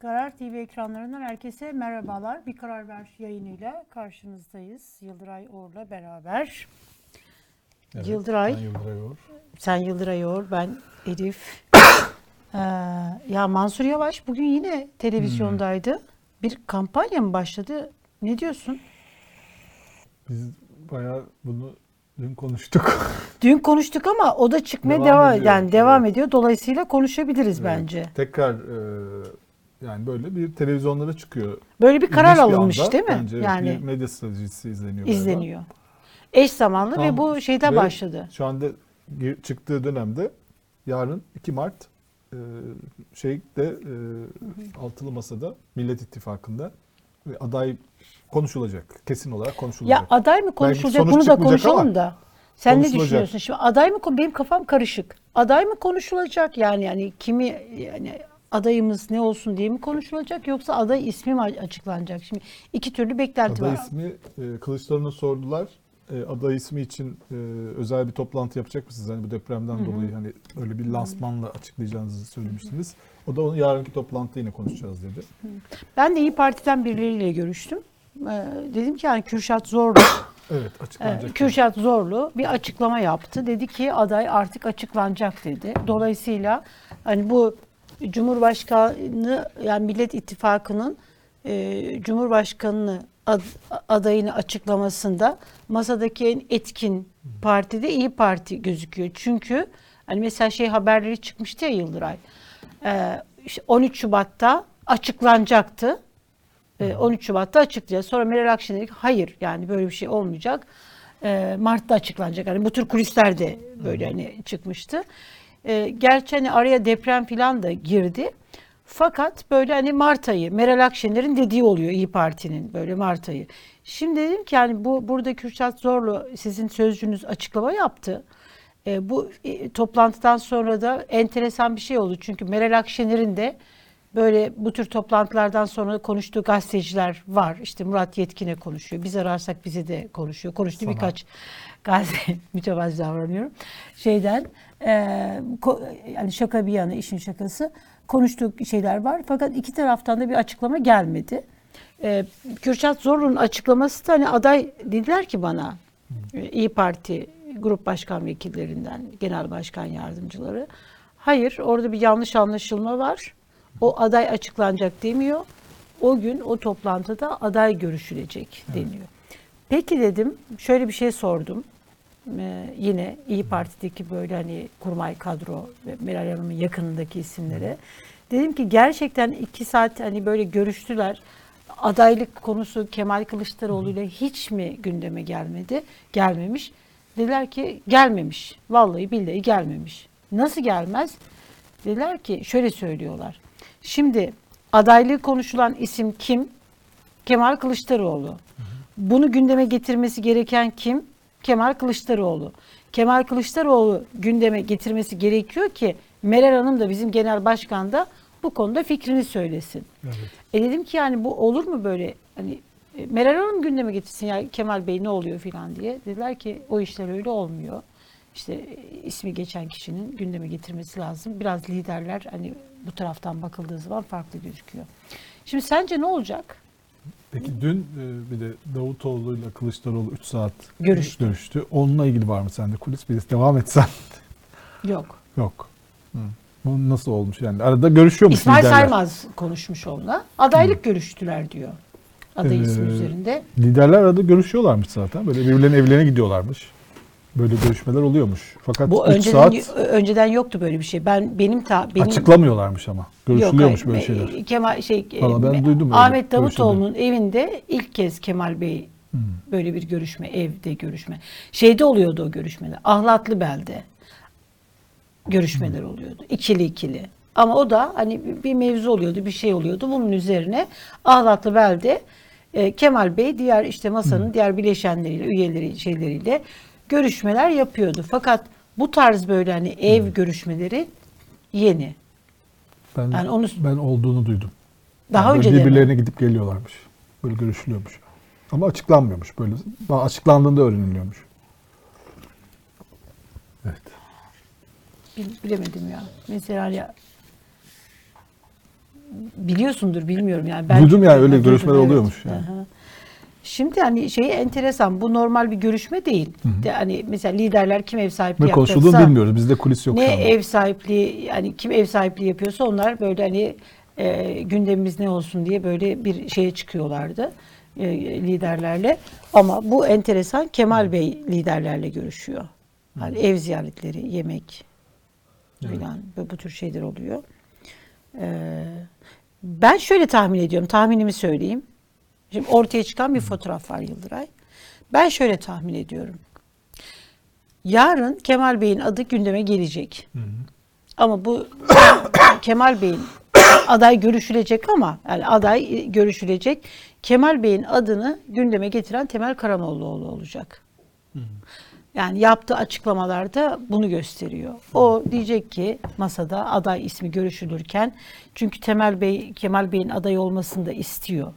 Karar TV ekranlarından herkese merhabalar. Bir Karar Ver yayınıyla karşınızdayız. Yıldıray Uğur'la beraber. Evet, Yıldıray. Ben Yıldıray Uğur. Sen Yıldıray Uğur, ben Elif. Ee, ya Mansur Yavaş bugün yine televizyondaydı. Bir kampanya mı başladı? Ne diyorsun? Biz bayağı bunu dün konuştuk. Dün konuştuk ama o da çıkmaya Devam devam, ediyor. yani devam Evet. ediyor. Dolayısıyla konuşabiliriz Evet, bence. Tekrar e, yani böyle bir televizyonlara çıkıyor. Böyle bir karar İlginç bir alınmış anda. değil mi? Bence yani bir medya stratejisi izleniyor. galiba. izleniyor. Eş zamanlı ve Tam bu şeyden ve başladı. Şu anda çıktığı dönemde yarın 2 Mart e, şeyde e, altılı masada Millet İttifakı'nda ve aday konuşulacak. Kesin olarak konuşulacak. Ya aday mı konuşulacak bunu da konuşalım da. Sen ne düşünüyorsun? Şimdi aday mı benim kafam karışık. Aday mı konuşulacak yani yani kimi yani adayımız ne olsun diye mi konuşulacak yoksa aday ismi mi açıklanacak? Şimdi iki türlü beklenti Aday var. ismi e, Kılıçdaroğlu'na sordular. E, aday ismi için e, özel bir toplantı yapacak mısınız? Hani bu depremden dolayı hani öyle bir lansmanla açıklayacağınızı söylemiştiniz. O da onu yarınki toplantıda yine konuşacağız dedi. Ben de İyi Parti'den birileriyle görüştüm. Ee, dedim ki yani Kürşat Zorlu Evet açıklanacak. Evet, Kürşat Zorlu bir açıklama yaptı. Dedi ki aday artık açıklanacak dedi. Dolayısıyla hani bu Cumhurbaşkanı yani Millet İttifakı'nın e, Cumhurbaşkanını ad- adayını açıklamasında masadaki en etkin parti de İyi Parti gözüküyor. Çünkü hani mesela şey haberleri çıkmıştı ya Yıldıray. İşte 13 Şubat'ta açıklanacaktı. Ee, 13 Şubat'ta açıklayacağız. Sonra Meral Akşener dedi ki hayır yani böyle bir şey olmayacak. Ee, Mart'ta açıklanacak. Hani bu tür kulisler de böyle hani çıkmıştı. Ee, gerçi hani araya deprem falan da girdi. Fakat böyle hani Mart ayı Meral Akşener'in dediği oluyor İyi Parti'nin böyle Mart ayı. Şimdi dedim ki yani bu burada Kürşat Zorlu sizin sözcünüz açıklama yaptı. E, bu e, toplantıdan sonra da enteresan bir şey oldu. Çünkü Meral Akşener'in de böyle bu tür toplantılardan sonra konuştuğu gazeteciler var. İşte Murat Yetkin'e konuşuyor. Biz ararsak bizi de konuşuyor. Konuştu Sana. birkaç gazete mütevazi davranıyorum. Şeyden e, yani şaka bir yana işin şakası konuştuğu şeyler var. Fakat iki taraftan da bir açıklama gelmedi. E, Kürşat Zorlu'nun açıklaması da hani aday dediler ki bana e, İyi Parti grup başkan vekillerinden, genel başkan yardımcıları. Hayır, orada bir yanlış anlaşılma var. O aday açıklanacak demiyor. O gün o toplantıda aday görüşülecek deniyor. Peki dedim, şöyle bir şey sordum. Ee, yine İyi Parti'deki böyle hani kurmay kadro ve Meral Hanım'ın yakınındaki isimlere. Dedim ki gerçekten iki saat hani böyle görüştüler. Adaylık konusu Kemal Kılıçdaroğlu ile hiç mi gündeme gelmedi? Gelmemiş. Dediler ki gelmemiş. Vallahi billahi gelmemiş. Nasıl gelmez? Dediler ki şöyle söylüyorlar. Şimdi adaylığı konuşulan isim kim? Kemal Kılıçdaroğlu. Bunu gündeme getirmesi gereken kim? Kemal Kılıçdaroğlu. Kemal Kılıçdaroğlu gündeme getirmesi gerekiyor ki Meral Hanım da bizim genel başkan da bu konuda fikrini söylesin. Evet. E dedim ki yani bu olur mu böyle hani e, Meral Hanım gündeme getirsin ya Kemal Bey ne oluyor filan diye. Dediler ki o işler öyle olmuyor. İşte e, ismi geçen kişinin gündeme getirmesi lazım. Biraz liderler hani bu taraftan bakıldığı zaman farklı gözüküyor. Şimdi sence ne olacak? Peki dün e, bir de Davutoğlu ile Kılıçdaroğlu 3 saat Görüştü. görüştü. Onunla ilgili var mı sende kulis? Bir devam etsen. Yok. Yok. Hı. Bu nasıl olmuş yani? Arada görüşüyormuş İsmail liderler. Saymaz konuşmuş onunla. Adaylık görüştüler diyor. Aday ismi Ee, üzerinde. Liderler arada görüşüyorlarmış zaten. Böyle birbirlerinin evlerine gidiyorlarmış. Böyle görüşmeler oluyormuş. Fakat Bu 3 önceden saat önceden yoktu böyle bir şey. Ben benim ta benim açıklamıyorlarmış ama. Görüşülüyormuş Yok, böyle hayır. şeyler. E, Kemal şey e, Valla ben duydum öyle Ahmet böyle Davutoğlu'nun evinde ilk kez Kemal Bey Hmm. böyle bir görüşme, evde görüşme. Şeyde oluyordu o görüşmeler. Ahlatlı Bel'de görüşmeler Hmm. oluyordu. İkili ikili. Ama o da hani bir- bir mevzu oluyordu, bir şey oluyordu. Bunun üzerine Ahlatlı Bel'de e, Kemal Bey diğer işte masanın Hmm. diğer bileşenleriyle, üyeleri, şeyleriyle görüşmeler yapıyordu. Fakat bu tarz böyle hani ev Hmm. görüşmeleri yeni. Ben, Yani onu- ben olduğunu duydum. Daha Yani önce mi? birbirlerine gidip geliyorlarmış. Böyle görüşülüyormuş. Ama açıklanmıyormuş böyle. Açıklandığında öğreniliyormuş. Evet. Bil- bilemedim ya. Mesela ya biliyorsundur bilmiyorum yani. Duydum yani, öyle görüşmeler oluyormuş yani. Aha. Şimdi hani şey enteresan bu normal bir görüşme değil. De, hani mesela liderler kim ev sahipliği Ne konuşulduğunu yapacaksa bilmiyoruz. Bizde kulis yok ne ev sahipliği yani kim ev sahipliği yapıyorsa onlar böyle hani e, gündemimiz ne olsun diye böyle bir şeye çıkıyorlardı e, liderlerle. Ama bu enteresan Kemal Bey liderlerle görüşüyor. Hani ev ziyaretleri, yemek Evet. filan bu, bu tür şeyler oluyor. Ee, ben şöyle tahmin ediyorum. Tahminimi söyleyeyim. Şimdi ortaya çıkan bir fotoğraf var Yıldıray. Ben şöyle tahmin ediyorum. Yarın Kemal Bey'in adı gündeme gelecek. Ama bu Kemal Bey'in aday görüşülecek ama yani aday görüşülecek. Kemal Bey'in adını gündeme getiren Temel Karamollaoğlu olacak. Yani yaptığı açıklamalarda bunu gösteriyor. O diyecek ki masada aday ismi görüşülürken çünkü Temel Bey Kemal Bey'in aday olmasını da istiyor.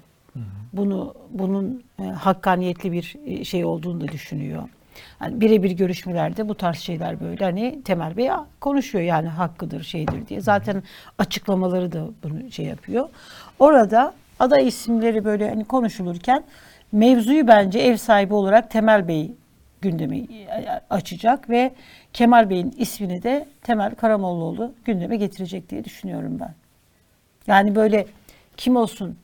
Bunu bunun e, hakkaniyetli bir e, şey olduğunu da düşünüyor. Hani birebir görüşmelerde bu tarz şeyler böyle hani Temel Bey konuşuyor yani hakkıdır şeydir diye. Zaten açıklamaları da bunu şey yapıyor. Orada aday isimleri böyle hani konuşulurken mevzuyu bence ev sahibi olarak Temel Bey gündemi açacak ve Kemal Bey'in ismini de Temel Karamollaoğlu gündeme getirecek diye düşünüyorum ben. Yani böyle kim olsun,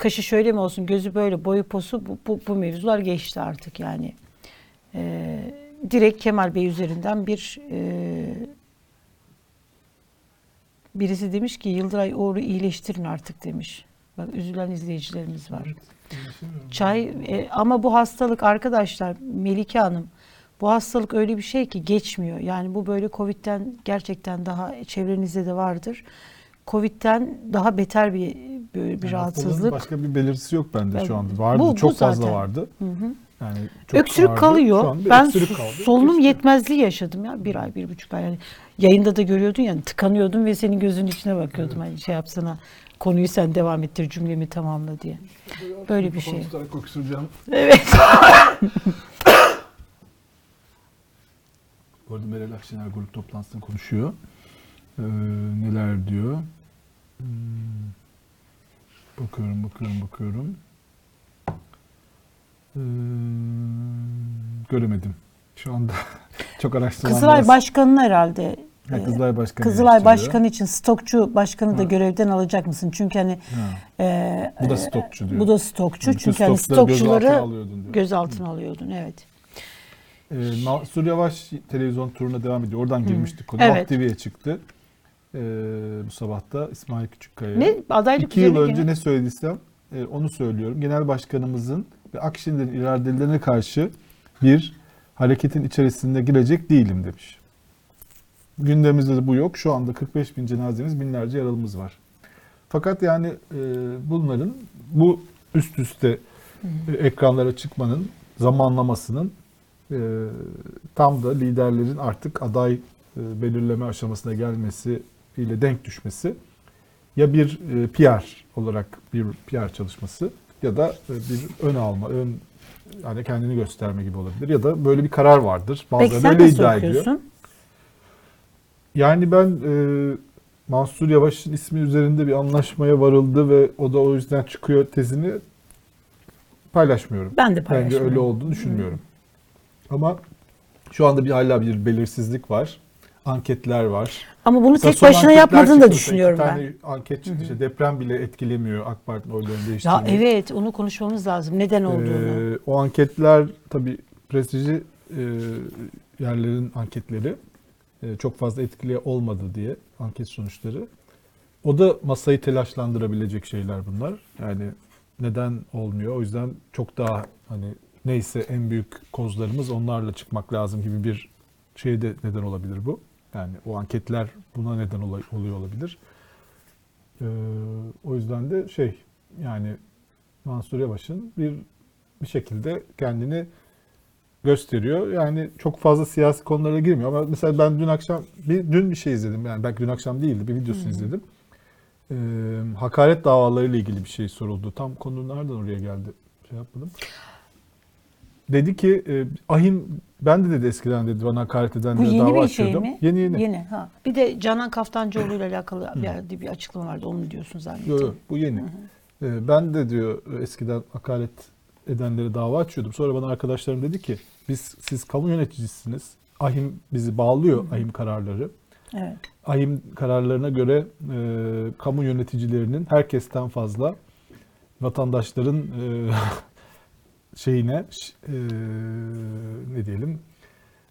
kaşı şöyle mi olsun, gözü böyle, boyu posu bu, bu, bu mevzular geçti artık yani. Ee, direkt Kemal Bey üzerinden bir e, birisi demiş ki Yıldıray Uğur'u iyileştirin artık demiş. Bak üzülen izleyicilerimiz var. Çay e, ama bu hastalık arkadaşlar Melike Hanım bu hastalık öyle bir şey ki geçmiyor. Yani bu böyle Covid'den gerçekten daha çevrenizde de vardır. Covid'den daha beter bir böyle bir Yani rahatsızlık. Başka bir belirtisi yok bende Evet. şu anda. Vardı, Bu- bu çok fazla zaten. vardı. Hı hı. Yani çok öksürük vardı. kalıyor. Ben öksürük kaldı. solunum Geçti. yetmezliği yaşadım ya bir ay bir buçuk ay. Yani yayında da görüyordun yani tıkanıyordum ve senin gözünün içine bakıyordum. Hani şey yapsana konuyu sen devam ettir cümlemi tamamla diye. Böyle bir şey. Öksüreceğim. Evet. Bu arada Meral Akşener grup toplantısında konuşuyor. Ee, neler diyor? Hmm. Bakıyorum, bakıyorum, bakıyorum. Ee, göremedim. Şu anda çok araştırmam Kızılay lazım. Başkanı'nı herhalde Ha, e, Kızılay Başkanı Kızılay. Başkanı için stokçu başkanı da Ha. görevden alacak mısın? Çünkü hani Ha, e, bu da e, stokçu diyor. bu da stokçu. Bütün Çünkü hani stokları gözaltına stokçuları alıyordun diyor. gözaltına alıyordun. Evet. Ee, Mansur Yavaş televizyon turuna devam ediyor. Oradan girmiştik konu. Evet. Halk TV'ye çıktı. Ee, bu sabah da İsmail Küçükkaya. Ne adaylık İki yıl önce ne söylediysem e, onu söylüyorum. Genel başkanımızın ve Akşener'in iradelerine karşı bir hareketin içerisinde girecek değilim demiş. Gündemimizde de bu yok. Şu anda 45 bin cenazemiz, binlerce yaralımız var. Fakat yani e, bunların bu üst üste e, ekranlara çıkmanın zamanlamasının e, tam da liderlerin artık aday e, belirleme aşamasına gelmesi ile denk düşmesi ya bir e, PR olarak bir PR çalışması ya da e, bir ön alma, ön yani kendini gösterme gibi olabilir ya da böyle bir karar vardır. Peki Bazıları sen öyle iddia ediyor. Yani ben e, Mansur Yavaş'ın ismi üzerinde bir anlaşmaya varıldı ve o da o yüzden çıkıyor tezini paylaşmıyorum. Ben de Bence paylaşmıyorum. öyle olduğunu düşünmüyorum. Ama şu anda bir hala bir belirsizlik var. Anketler var. Ama bunu Mesela tek başına yapmadığını da düşünüyorum İki ben. tane anket çıktı. İşte deprem bile etkilemiyor AK Parti'nin oylarını Ya değiştirmeyi. evet onu konuşmamız lazım. Neden olduğunu. Ee, o anketler tabii prestijli e, yerlerin anketleri e, çok fazla etkili olmadı diye anket sonuçları. O da masayı telaşlandırabilecek şeyler bunlar. Yani neden olmuyor? O yüzden çok daha hani neyse en büyük kozlarımız onlarla çıkmak lazım gibi bir şey de neden olabilir bu. Yani o anketler buna neden olay- oluyor olabilir. Ee, o yüzden de şey yani Mansur Yavaş'ın bir bir şekilde kendini gösteriyor. Yani çok fazla siyasi konulara girmiyor ama mesela ben dün akşam bir dün bir şey izledim. Yani belki dün akşam değildi. Bir videosunu izledim. Ee, hakaret davalarıyla ilgili bir şey soruldu. Tam konu nereden oraya geldi? Şey yapmadım. Dedi ki e, ahim ben de dedi eskiden dedi bana hakaret Bu edenlere yeni dava bir şey açıyordum. mi? Yeni yeni. Ha. Bir de Canan Kaftancıoğlu ile alakalı bir, bir açıklama vardı. Onu diyorsun zannettim. Yok yok bu yeni. E, ben de diyor eskiden hakaret edenlere dava açıyordum. Sonra bana arkadaşlarım dedi ki biz siz kamu yöneticisiniz. Ahim bizi bağlıyor ahim kararları. Evet. ahim kararlarına göre e, kamu yöneticilerinin herkesten fazla vatandaşların e, şeyine e, ne diyelim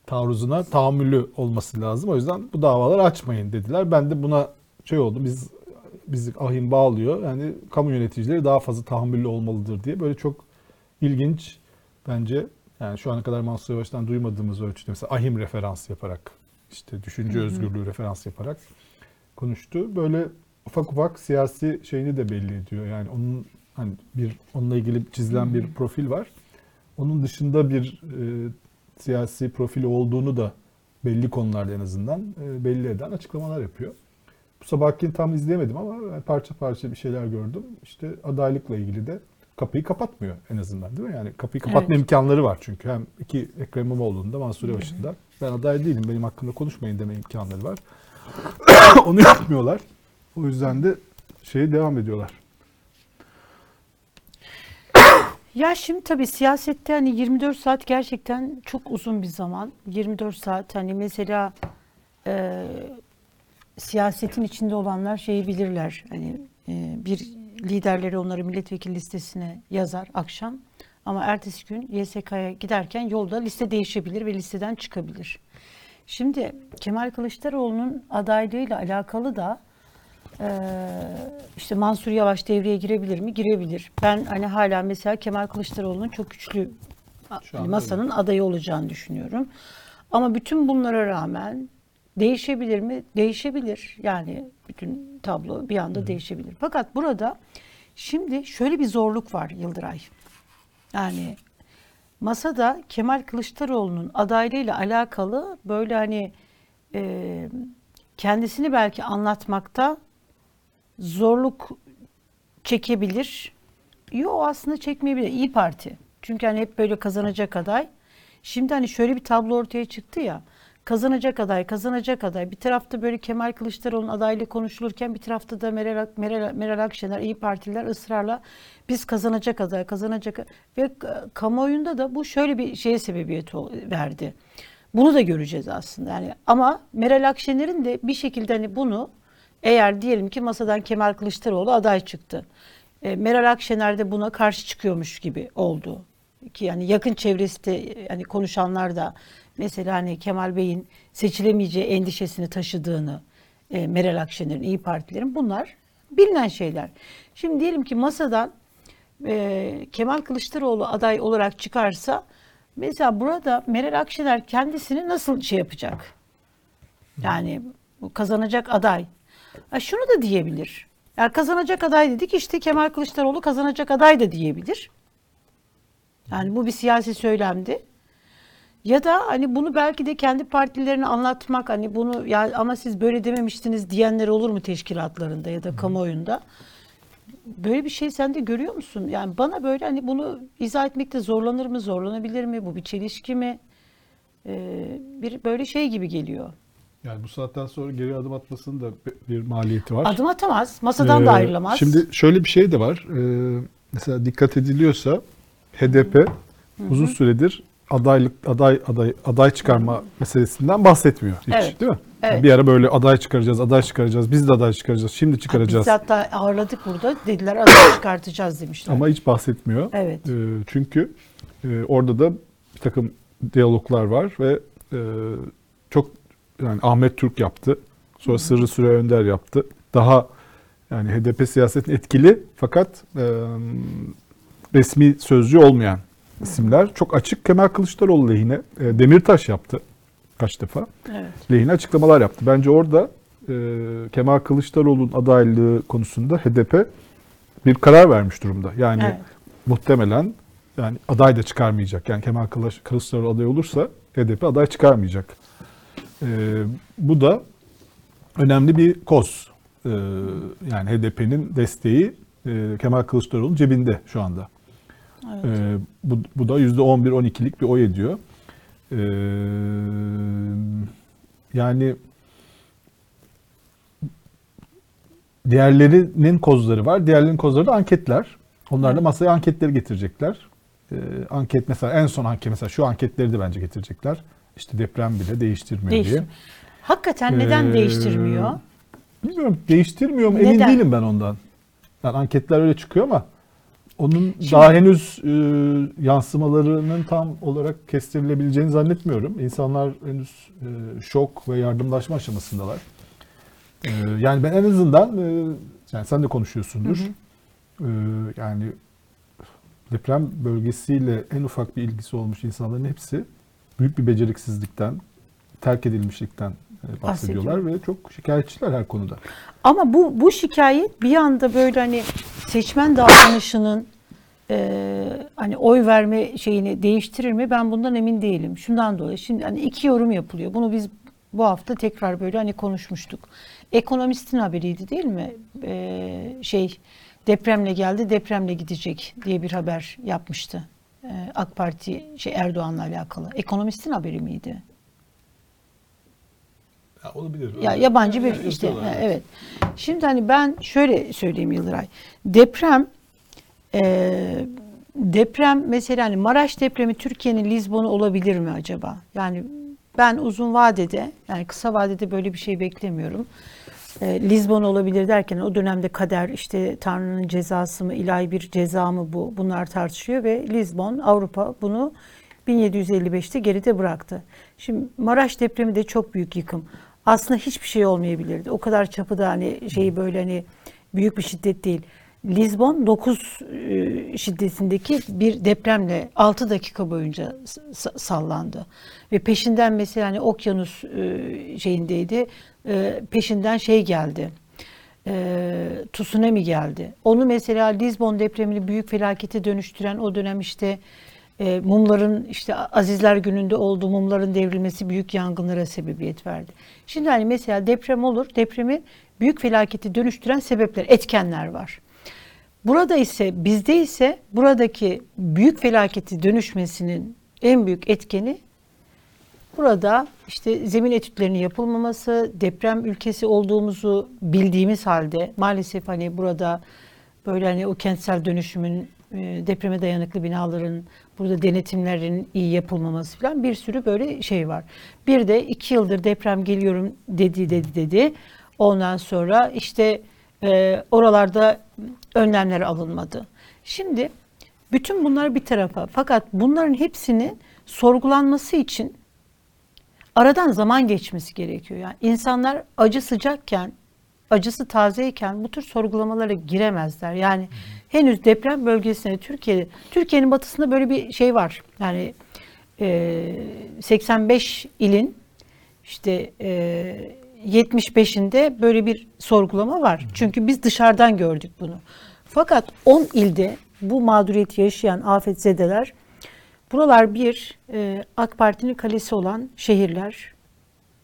taarruzuna tahammülü olması lazım. O yüzden bu davaları açmayın dediler. Ben de buna şey oldu. Biz bizi ahim bağlıyor. Yani kamu yöneticileri daha fazla tahammüllü olmalıdır diye böyle çok ilginç bence yani şu ana kadar Mansur Yavaş'tan duymadığımız ölçüde mesela ahim referans yaparak işte düşünce özgürlüğü referans yaparak konuştu. Böyle ufak ufak siyasi şeyini de belli ediyor. Yani onun hani bir onunla ilgili çizilen bir profil var. Onun dışında bir e, siyasi profili olduğunu da belli konularda en azından e, belli eden açıklamalar yapıyor. Bu sabahkini tam izleyemedim ama ben parça parça bir şeyler gördüm. İşte adaylıkla ilgili de kapıyı kapatmıyor en azından değil mi? Yani kapıyı kapatma Evet. imkanları var çünkü. Hem iki Ekrem İmamoğlu'nun da Mansur Yavaş'ın da ben aday değilim benim hakkımda konuşmayın deme imkanları var. Onu yapmıyorlar. O yüzden de şeye devam ediyorlar. Ya şimdi tabii siyasette hani 24 saat gerçekten çok uzun bir zaman. 24 saat hani mesela e, siyasetin içinde olanlar şeyi bilirler. Hani e, bir liderleri onları milletvekili listesine yazar akşam. Ama ertesi gün YSK'ya giderken yolda liste değişebilir ve listeden çıkabilir. Şimdi Kemal Kılıçdaroğlu'nun adaylığıyla alakalı da işte Mansur Yavaş devreye girebilir mi? Girebilir. Ben hani hala mesela Kemal Kılıçdaroğlu'nun çok güçlü masanın adayı olacağını düşünüyorum. Ama bütün bunlara rağmen değişebilir mi? Değişebilir. Yani bütün tablo bir anda değişebilir. Fakat burada şimdi şöyle bir zorluk var Yıldıray. Yani masada Kemal Kılıçdaroğlu'nun adaylığıyla alakalı böyle hani e, kendisini belki anlatmakta zorluk çekebilir. Yo aslında çekmeyebilir. İyi Parti. Çünkü hani hep böyle kazanacak aday. Şimdi hani şöyle bir tablo ortaya çıktı ya. Kazanacak aday, kazanacak aday. Bir tarafta böyle Kemal Kılıçdaroğlu'nun adaylığı konuşulurken bir tarafta da Meral, Meral, Meral Akşener, İyi Partililer ısrarla biz kazanacak aday, kazanacak ve kamuoyunda da bu şöyle bir şeye sebebiyet verdi. Bunu da göreceğiz aslında. Yani ama Meral Akşener'in de bir şekilde hani bunu eğer diyelim ki masadan Kemal Kılıçdaroğlu aday çıktı. E, Meral Akşener de buna karşı çıkıyormuş gibi oldu. Ki yani yakın çevresi de hani konuşanlar da mesela hani Kemal Bey'in seçilemeyeceği endişesini taşıdığını e, Meral Akşener'in, İyi Partilerin bunlar bilinen şeyler. Şimdi diyelim ki masadan e, Kemal Kılıçdaroğlu aday olarak çıkarsa mesela burada Meral Akşener kendisini nasıl şey yapacak? Yani kazanacak aday. Ha, şunu da diyebilir. Yani kazanacak aday dedik işte Kemal Kılıçdaroğlu kazanacak aday da diyebilir. Yani bu bir siyasi söylemdi. Ya da hani bunu belki de kendi partilerine anlatmak hani bunu ya ama siz böyle dememiştiniz diyenler olur mu teşkilatlarında ya da kamuoyunda? Böyle bir şey sen de görüyor musun? Yani bana böyle hani bunu izah etmekte zorlanır mı, zorlanabilir mi? Bu bir çelişki mi? Ee, bir böyle şey gibi geliyor. Yani bu saatten sonra geri adım atmasının da bir maliyeti var. Adım atamaz, masadan da Ee, ayrılamaz. Şimdi şöyle bir şey de var. Ee, mesela dikkat ediliyorsa HDP uzun süredir adaylık aday aday aday çıkarma meselesinden bahsetmiyor hiç, Evet. değil mi? Evet. Yani bir ara böyle aday çıkaracağız, aday çıkaracağız, biz de aday çıkaracağız, şimdi çıkaracağız. Biz hatta ağırladık burada. Dediler aday çıkartacağız demişler. Ama hiç bahsetmiyor. Evet. Ee, çünkü e, orada da bir takım diyaloglar var ve e, çok yani Ahmet Türk yaptı. Sonra Sırrı Süre Önder yaptı. Daha yani HDP siyasetin etkili fakat e, resmi sözcü olmayan isimler çok açık Kemal Kılıçdaroğlu lehine e, Demirtaş yaptı kaç defa Evet. lehine açıklamalar yaptı. Bence orada e, Kemal Kılıçdaroğlu'nun adaylığı konusunda HDP bir karar vermiş durumda. Yani Evet. muhtemelen yani aday da çıkarmayacak. Yani Kemal Kılıç- Kılıçdaroğlu aday olursa HDP aday çıkarmayacak. E, bu da önemli bir koz. E, yani HDP'nin desteği e, Kemal Kılıçdaroğlu'nun cebinde şu anda. Evet. Ee, bu, bu da %11-12'lik bir oy ediyor. Ee, yani diğerlerinin kozları var. Diğerlerinin kozları da anketler. Onlar da masaya anketleri getirecekler. Ee, anket mesela en son anket mesela şu anketleri de bence getirecekler. İşte deprem bile değiştirmiyor diye. Değiştir. Hakikaten neden Ee, değiştirmiyor? Bilmiyorum değiştirmiyor mu emin Neden? değilim ben ondan. Yani anketler öyle çıkıyor ama onun Şimdi- daha henüz e, yansımalarının tam olarak kestirilebileceğini zannetmiyorum. İnsanlar henüz e, şok ve yardımlaşma aşamasındalar. E, yani ben en azından e, yani sen de konuşuyorsundur. Hı hı. E, yani deprem bölgesiyle en ufak bir ilgisi olmuş insanların hepsi büyük bir beceriksizlikten, terk edilmişlikten e, bahsediyorlar ve çok şikayetçiler her konuda. Ama bu bu şikayet bir anda böyle hani seçmen davranışının e, hani oy verme şeyini değiştirir mi? Ben bundan emin değilim. Şundan dolayı şimdi hani iki yorum yapılıyor. Bunu biz bu hafta tekrar böyle hani konuşmuştuk. Ekonomistin haberiydi değil mi? E, şey depremle geldi, depremle gidecek diye bir haber yapmıştı. E, AK Parti şey Erdoğan'la alakalı. Ekonomistin haberi miydi? Ya olabilir. Ya yabancı bir işte ha, evet. Şimdi hani ben şöyle söyleyeyim Yıldıray. Deprem e, deprem mesela hani Maraş depremi Türkiye'nin Lizbon'u olabilir mi acaba? Yani ben uzun vadede yani kısa vadede böyle bir şey beklemiyorum. E, Lizbon olabilir derken o dönemde kader işte Tanrı'nın cezası mı ilahi bir ceza mı bu bunlar tartışıyor ve Lizbon Avrupa bunu 1755'te geride bıraktı. Şimdi Maraş depremi de çok büyük yıkım. Aslında hiçbir şey olmayabilirdi. O kadar çapıda hani şeyi böyle hani büyük bir şiddet değil. Lizbon 9 e, şiddetindeki bir depremle 6 dakika boyunca sallandı. Ve peşinden mesela hani okyanus e, şeyindeydi. E, Peşinden şey geldi. Tsunami geldi. Onu mesela Lizbon depremini büyük felakete dönüştüren o dönem işte mumların işte Azizler Günü'nde olduğu mumların devrilmesi büyük yangınlara sebebiyet verdi. Şimdi hani mesela deprem olur, depremi büyük felaketi dönüştüren sebepler, etkenler var. Burada ise bizde ise buradaki büyük felaketi dönüşmesinin en büyük etkeni burada işte zemin etütlerinin yapılmaması, deprem ülkesi olduğumuzu bildiğimiz halde maalesef hani burada böyle hani o kentsel dönüşümün e, depreme dayanıklı binaların burada denetimlerin iyi yapılmaması falan bir sürü böyle şey var. Bir de iki yıldır deprem geliyorum dedi dedi dedi. Ondan sonra işte e, oralarda önlemler alınmadı. Şimdi bütün bunlar bir tarafa fakat bunların hepsinin sorgulanması için aradan zaman geçmesi gerekiyor. Yani insanlar acı sıcakken, acısı tazeyken bu tür sorgulamalara giremezler. Yani henüz deprem bölgesinde Türkiye'de, Türkiye'nin batısında böyle bir şey var. Yani e, 85 ilin işte 75'inde böyle bir sorgulama var. Çünkü biz dışarıdan gördük bunu. Fakat 10 ilde bu mağduriyeti yaşayan afetzedeler Buralar bir e, AK Parti'nin kalesi olan şehirler.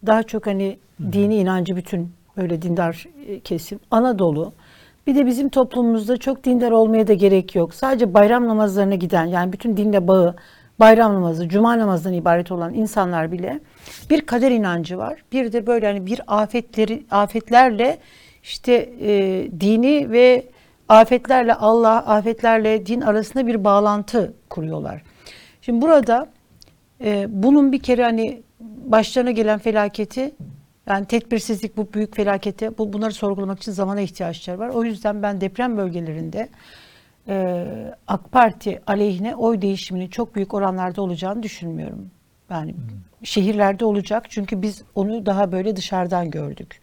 Daha çok hani dini inancı bütün böyle dindar e, kesim. Anadolu. Bir de bizim toplumumuzda çok dindar olmaya da gerek yok. Sadece bayram namazlarına giden yani bütün dinle bağı bayram namazı, cuma namazından ibaret olan insanlar bile bir kader inancı var. Bir de böyle hani bir afetleri afetlerle işte e, dini ve afetlerle Allah, afetlerle din arasında bir bağlantı kuruyorlar. Şimdi burada e, bunun bir kere hani başlarına gelen felaketi yani tedbirsizlik bu büyük felakete bu bunları sorgulamak için zamana ihtiyaçları var. O yüzden ben deprem bölgelerinde e, AK Parti aleyhine oy değişiminin çok büyük oranlarda olacağını düşünmüyorum. Yani şehirlerde olacak çünkü biz onu daha böyle dışarıdan gördük.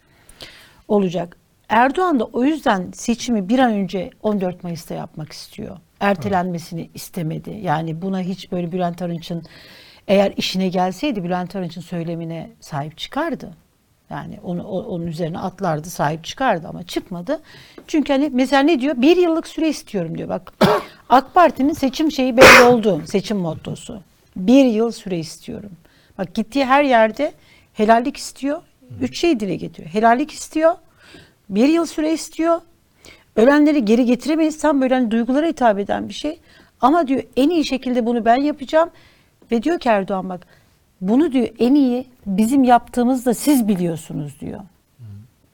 Olacak. Erdoğan da o yüzden seçimi bir an önce 14 Mayıs'ta yapmak istiyor. Ertelenmesini istemedi. Yani buna hiç böyle Bülent Arınç'ın eğer işine gelseydi Bülent Arınç'ın söylemine sahip çıkardı. Yani onu onun üzerine atlardı, sahip çıkardı ama çıkmadı. Çünkü hani mesela ne diyor? Bir yıllık süre istiyorum diyor. Bak AK Parti'nin seçim şeyi belli oldu. Seçim mottosu. Bir yıl süre istiyorum. Bak gittiği her yerde helallik istiyor. Üç şey dile getiriyor. Helallik istiyor. Bir yıl süre istiyor. Ölenleri geri getiremeyiz. Tam böyle hani duygulara hitap eden bir şey. Ama diyor en iyi şekilde bunu ben yapacağım. Ve diyor ki Erdoğan bak bunu diyor en iyi bizim yaptığımızda siz biliyorsunuz diyor.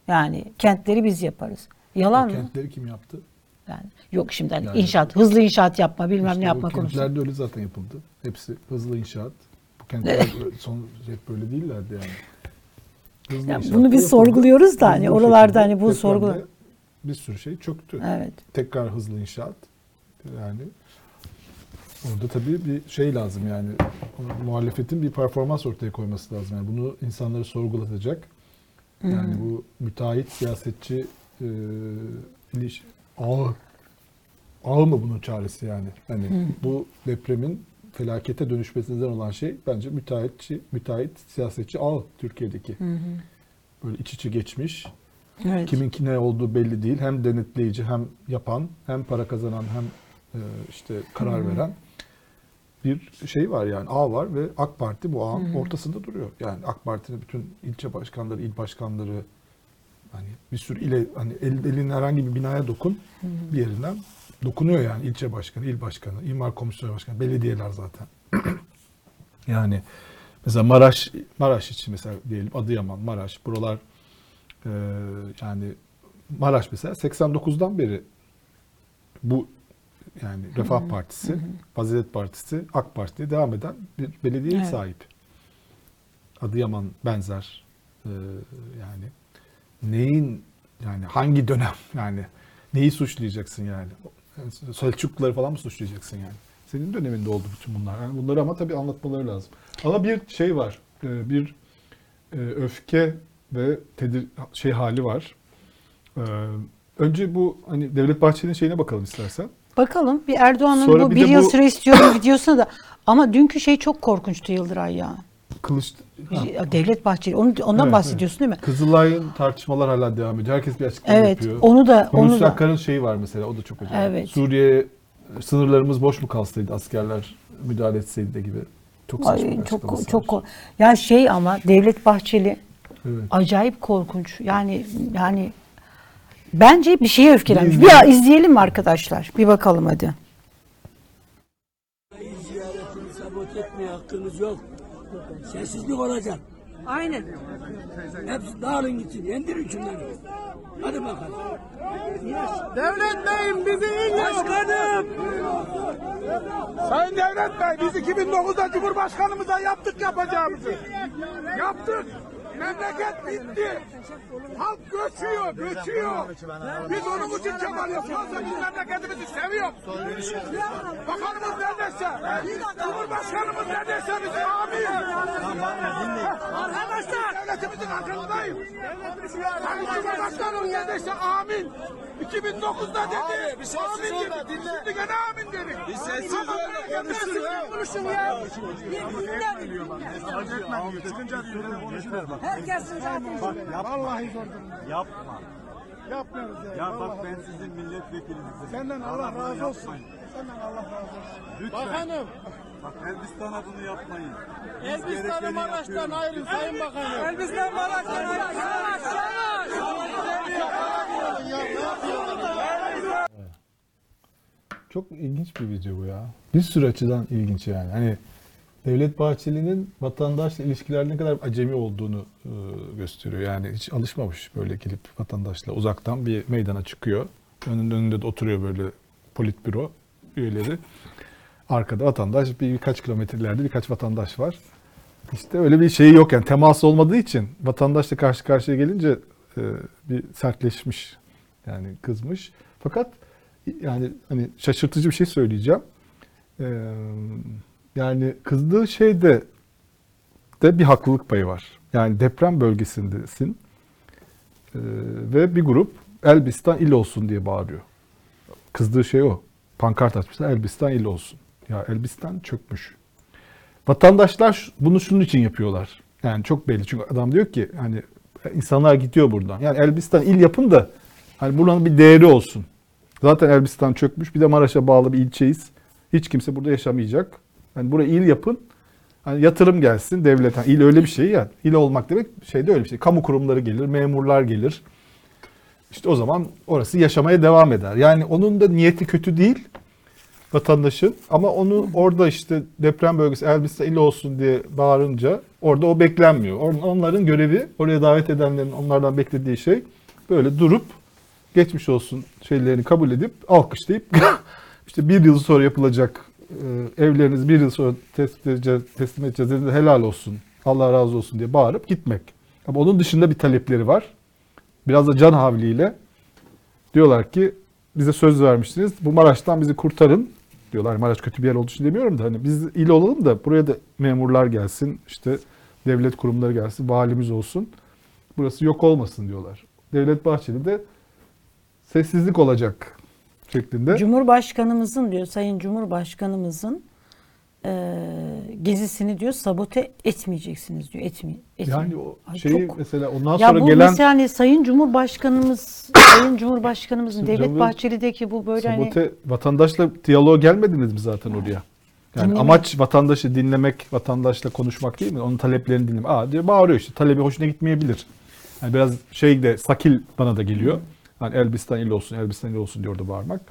Yani kentleri biz yaparız. Yalan mı? kentleri kim yaptı? Yani yok şimdi hani Yani- inşaat, hızlı inşaat yapma, bilmem İşte ne yapma o konusu. kentlerde öyle zaten yapıldı. Hepsi hızlı inşaat. Bu kentler son hep böyle değillerdi yani. Hızlı Ya inşaat bunu da biz sorguluyoruz da hani Hızlı bir oralarda şekilde hani bu depremde sorgula- Bir sürü şey çöktü. Evet. Tekrar hızlı inşaat. Yani orada tabii bir şey lazım yani muhalefetin bir performans ortaya koyması lazım. Yani bunu insanları sorgulatacak. Yani bu müteahhit siyasetçi e, iliş ağı ağı mı bunun çaresi yani? Hani bu depremin felakete dönüşmesinden olan şey bence müteahhitçi, müteahhit siyasetçi ağı Türkiye'deki. Böyle iç içe geçmiş. Evet. Kiminki ne olduğu belli değil. Hem denetleyici hem yapan hem para kazanan hem e, işte karar veren bir şey var yani ağ var ve AK Parti bu ağın ortasında duruyor. Yani AK Parti'nin bütün ilçe başkanları, il başkanları hani bir sürü ile hani el, elin herhangi bir binaya dokun bir yerinden dokunuyor yani ilçe başkanı, il başkanı, imar komisyonu başkanı, belediyeler zaten. yani mesela Maraş Maraş için mesela diyelim Adıyaman, Maraş buralar e, yani Maraş mesela 89'dan beri bu yani Refah Partisi, Fazilet Partisi, AK Parti'ye devam eden bir belediyeye Evet. sahip. Adıyaman benzer e, yani neyin yani hangi dönem yani neyi suçlayacaksın yani? Selçukluları falan mı suçlayacaksın yani? Senin döneminde oldu bütün bunlar. Yani bunları ama tabii anlatmaları lazım. Ama bir şey var. e, Bir e, öfke ve tedir şey hali var. E, Önce bu hani Devlet Bahçeli'nin şeyine bakalım istersen. Bakalım bir Erdoğan'ın Sonra bu bir yıl bu- süre istiyorum videosuna da. Ama dünkü şey çok korkunçtu Yıldıray ya. Kılıç ha, Ya Devlet Bahçeli. Onu, ondan Evet, bahsediyorsun değil mi? Kızılay'ın tartışmalar hala devam ediyor. Herkes bir açıklama Evet. yapıyor. Onu da onu Hulusi da Akar'ın şeyi var mesela o da çok acayip. Evet. Suriye sınırlarımız boş mu kalsaydı askerler müdahale etseydi de gibi. Çok saçma Ay, çok çok var. ya şey ama Devlet Bahçeli Evet. acayip korkunç. Yani yani bence bir şeye öfkelenmiş. Bir izleyelim. mi arkadaşlar? Bir bakalım hadi. ziyaretini sabote etmeye hakkınız yok. Sessizlik olacak. Aynen. Hepsi dağılın gitsin. Yendirin şunları. Hadi bakalım. Devlet Bey'im bizi in Başkanım. Sayın Devlet Bey biz 2009'da Cumhurbaşkanımıza yaptık yapacağımızı. Yaptık. Memleket bitti. Halk göçüyor, göçüyor. Biz onun için çaba yapıyoruz. Biz memleketimizi seviyoruz. Bakanımız neredeyse, Cumhurbaşkanımız neredeyse biz amin. Arkadaşlar. Devletimizin arkasındayım. Sayın Cumhurbaşkanımız neredeyse amin. 2009'da dedi. Bir sessiz amin dedi. Şimdi gene amin dedi. Bir sessiz öyle konuşsun. Konuşun ya. Herkesin zaten. Vallahi zor durumda. Yapma. Yapmıyoruz ya. Ya bak vallahi. ben sizin milletvekilinizim. Senden Allah bunu razı olsun. yapmayın. Senden Allah razı olsun. Lütfen. Bakanım. Bak Elbistan'a bunu yapmayın. Elbistan'ı Maraş'tan ayrın Sayın Bakanım. Elbistan Maraş'tan Çok ilginç bir video bu ya. Bir sürü açıdan ilginç yani. Hani Devlet Bahçeli'nin vatandaşla ilişkilerde ne kadar acemi olduğunu e, gösteriyor. Yani hiç alışmamış böyle gelip vatandaşla uzaktan bir meydana çıkıyor. Önünde, önünde de oturuyor böyle politbüro üyeleri. Arkada vatandaş bir birkaç kilometrelerde birkaç vatandaş var. İşte öyle bir şeyi yok yani temas olmadığı için vatandaşla karşı karşıya gelince e, bir sertleşmiş yani kızmış. Fakat yani hani şaşırtıcı bir şey söyleyeceğim. Ee, yani kızdığı şeyde de bir haklılık payı var. Yani deprem bölgesindesin Ee, ve bir grup Elbistan il olsun diye bağırıyor. Kızdığı şey o. Pankart açmışlar Elbistan il olsun. Ya Elbistan çökmüş. Vatandaşlar bunu şunun için yapıyorlar. Yani çok belli. Çünkü adam diyor ki hani insanlar gidiyor buradan. Yani Elbistan il yapın da hani buranın bir değeri olsun. Zaten Elbistan çökmüş. Bir de Maraş'a bağlı bir ilçeyiz. Hiç kimse burada yaşamayacak. Yani buraya il yapın. Hani yatırım gelsin devlet. Yani il öyle bir şey ya. İl olmak demek şeyde öyle bir şey. Kamu kurumları gelir, memurlar gelir. İşte o zaman orası yaşamaya devam eder. Yani onun da niyeti kötü değil. vatandaşın ama onu orada işte deprem bölgesi Elbistan il olsun diye bağırınca orada o beklenmiyor. Or- Onların görevi oraya davet edenlerin onlardan beklediği şey böyle durup geçmiş olsun şeylerini kabul edip alkışlayıp işte bir yıl sonra yapılacak e, evlerinizi bir yıl sonra teslim edeceğiz, teslim edeceğiz dediğinde helal olsun Allah razı olsun diye bağırıp gitmek. Ama onun dışında bir talepleri var. Biraz da can havliyle diyorlar ki bize söz vermiştiniz. Bu Maraş'tan bizi kurtarın diyorlar. Maraş kötü bir yer olduğu için demiyorum da hani biz il olalım da buraya da memurlar gelsin, işte devlet kurumları gelsin, valimiz olsun. Burası yok olmasın diyorlar. Devlet Bahçeli de sessizlik olacak şeklinde. Cumhurbaşkanımızın diyor Sayın Cumhurbaşkanımızın e, gezisini diyor sabote etmeyeceksiniz diyor. Etmi, etmi- Yani o Ay şeyi çok- mesela ondan ya sonra bu gelen mesela hani Sayın Cumhurbaşkanımız Sayın Cumhurbaşkanımızın Devlet Cumhur- Bahçeli'deki bu böyle hani sabote vatandaşla diyaloğa gelmediniz mi zaten oraya? Yani Dinlemek. amaç vatandaşı dinlemek, vatandaşla konuşmak değil mi? Onun taleplerini dinlemek. Aa diyor bağırıyor işte. Talebi hoşuna gitmeyebilir. Yani biraz şey de sakil bana da geliyor. Hani Elbistan il olsun, Elbistan il olsun diyor da bağırmak.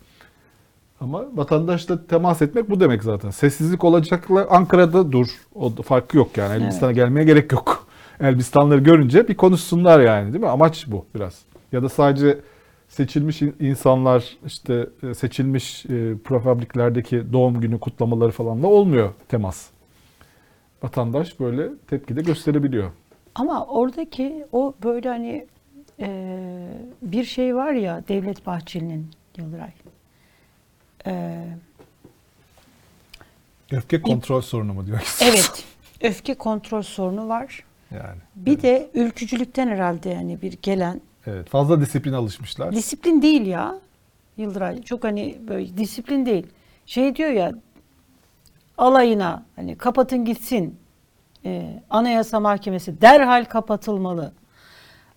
Ama vatandaşla temas etmek bu demek zaten. Sessizlik olacakla Ankara'da dur. O da farkı yok yani. Elbistan'a gelmeye gerek yok. Elbistanları görünce bir konuşsunlar yani değil mi? Amaç bu biraz. Ya da sadece seçilmiş in- insanlar işte e, seçilmiş e, prefabriklerdeki doğum günü kutlamaları falan da olmuyor temas. Vatandaş böyle tepki de gösterebiliyor. Ama oradaki o böyle hani e, bir şey var ya Devlet Bahçeli'nin Yıldıray. E, Öfke kontrol sorunu mu diyor? evet. Öfke kontrol sorunu var. Yani. Bir de ülkücülükten herhalde yani bir gelen Evet. Fazla disiplin alışmışlar. disiplin değil ya. Yıldıray çok hani böyle disiplin değil. Şey diyor ya alayına hani kapatın gitsin. Ee, Anayasa Mahkemesi derhal kapatılmalı.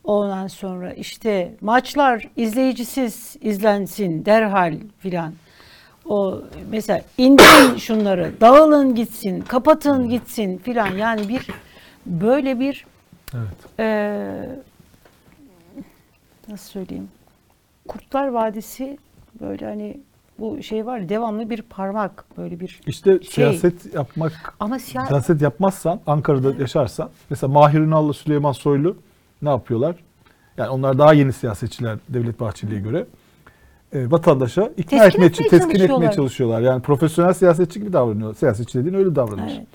Ondan sonra işte maçlar izleyicisiz izlensin derhal filan. O mesela indirin şunları, dağılın gitsin, kapatın gitsin filan. Yani bir böyle bir Evet. eee, nasıl söyleyeyim? Kurtlar Vadisi böyle hani bu şey var devamlı bir parmak böyle bir İşte Şey- siyaset yapmak ama siyah Siyaset yapmazsan, Ankara'da yaşarsan, mesela Mahir Ünal'la Süleyman Soylu ne yapıyorlar? Yani onlar daha yeni siyasetçiler Devlet Bahçeli'ye göre. E, vatandaşa ikna Teskin etmeye, etmeye teskin etmeye çalışıyorlar. Yani profesyonel siyasetçi gibi davranıyor. Siyasetçi dediğin öyle davranır. Evet.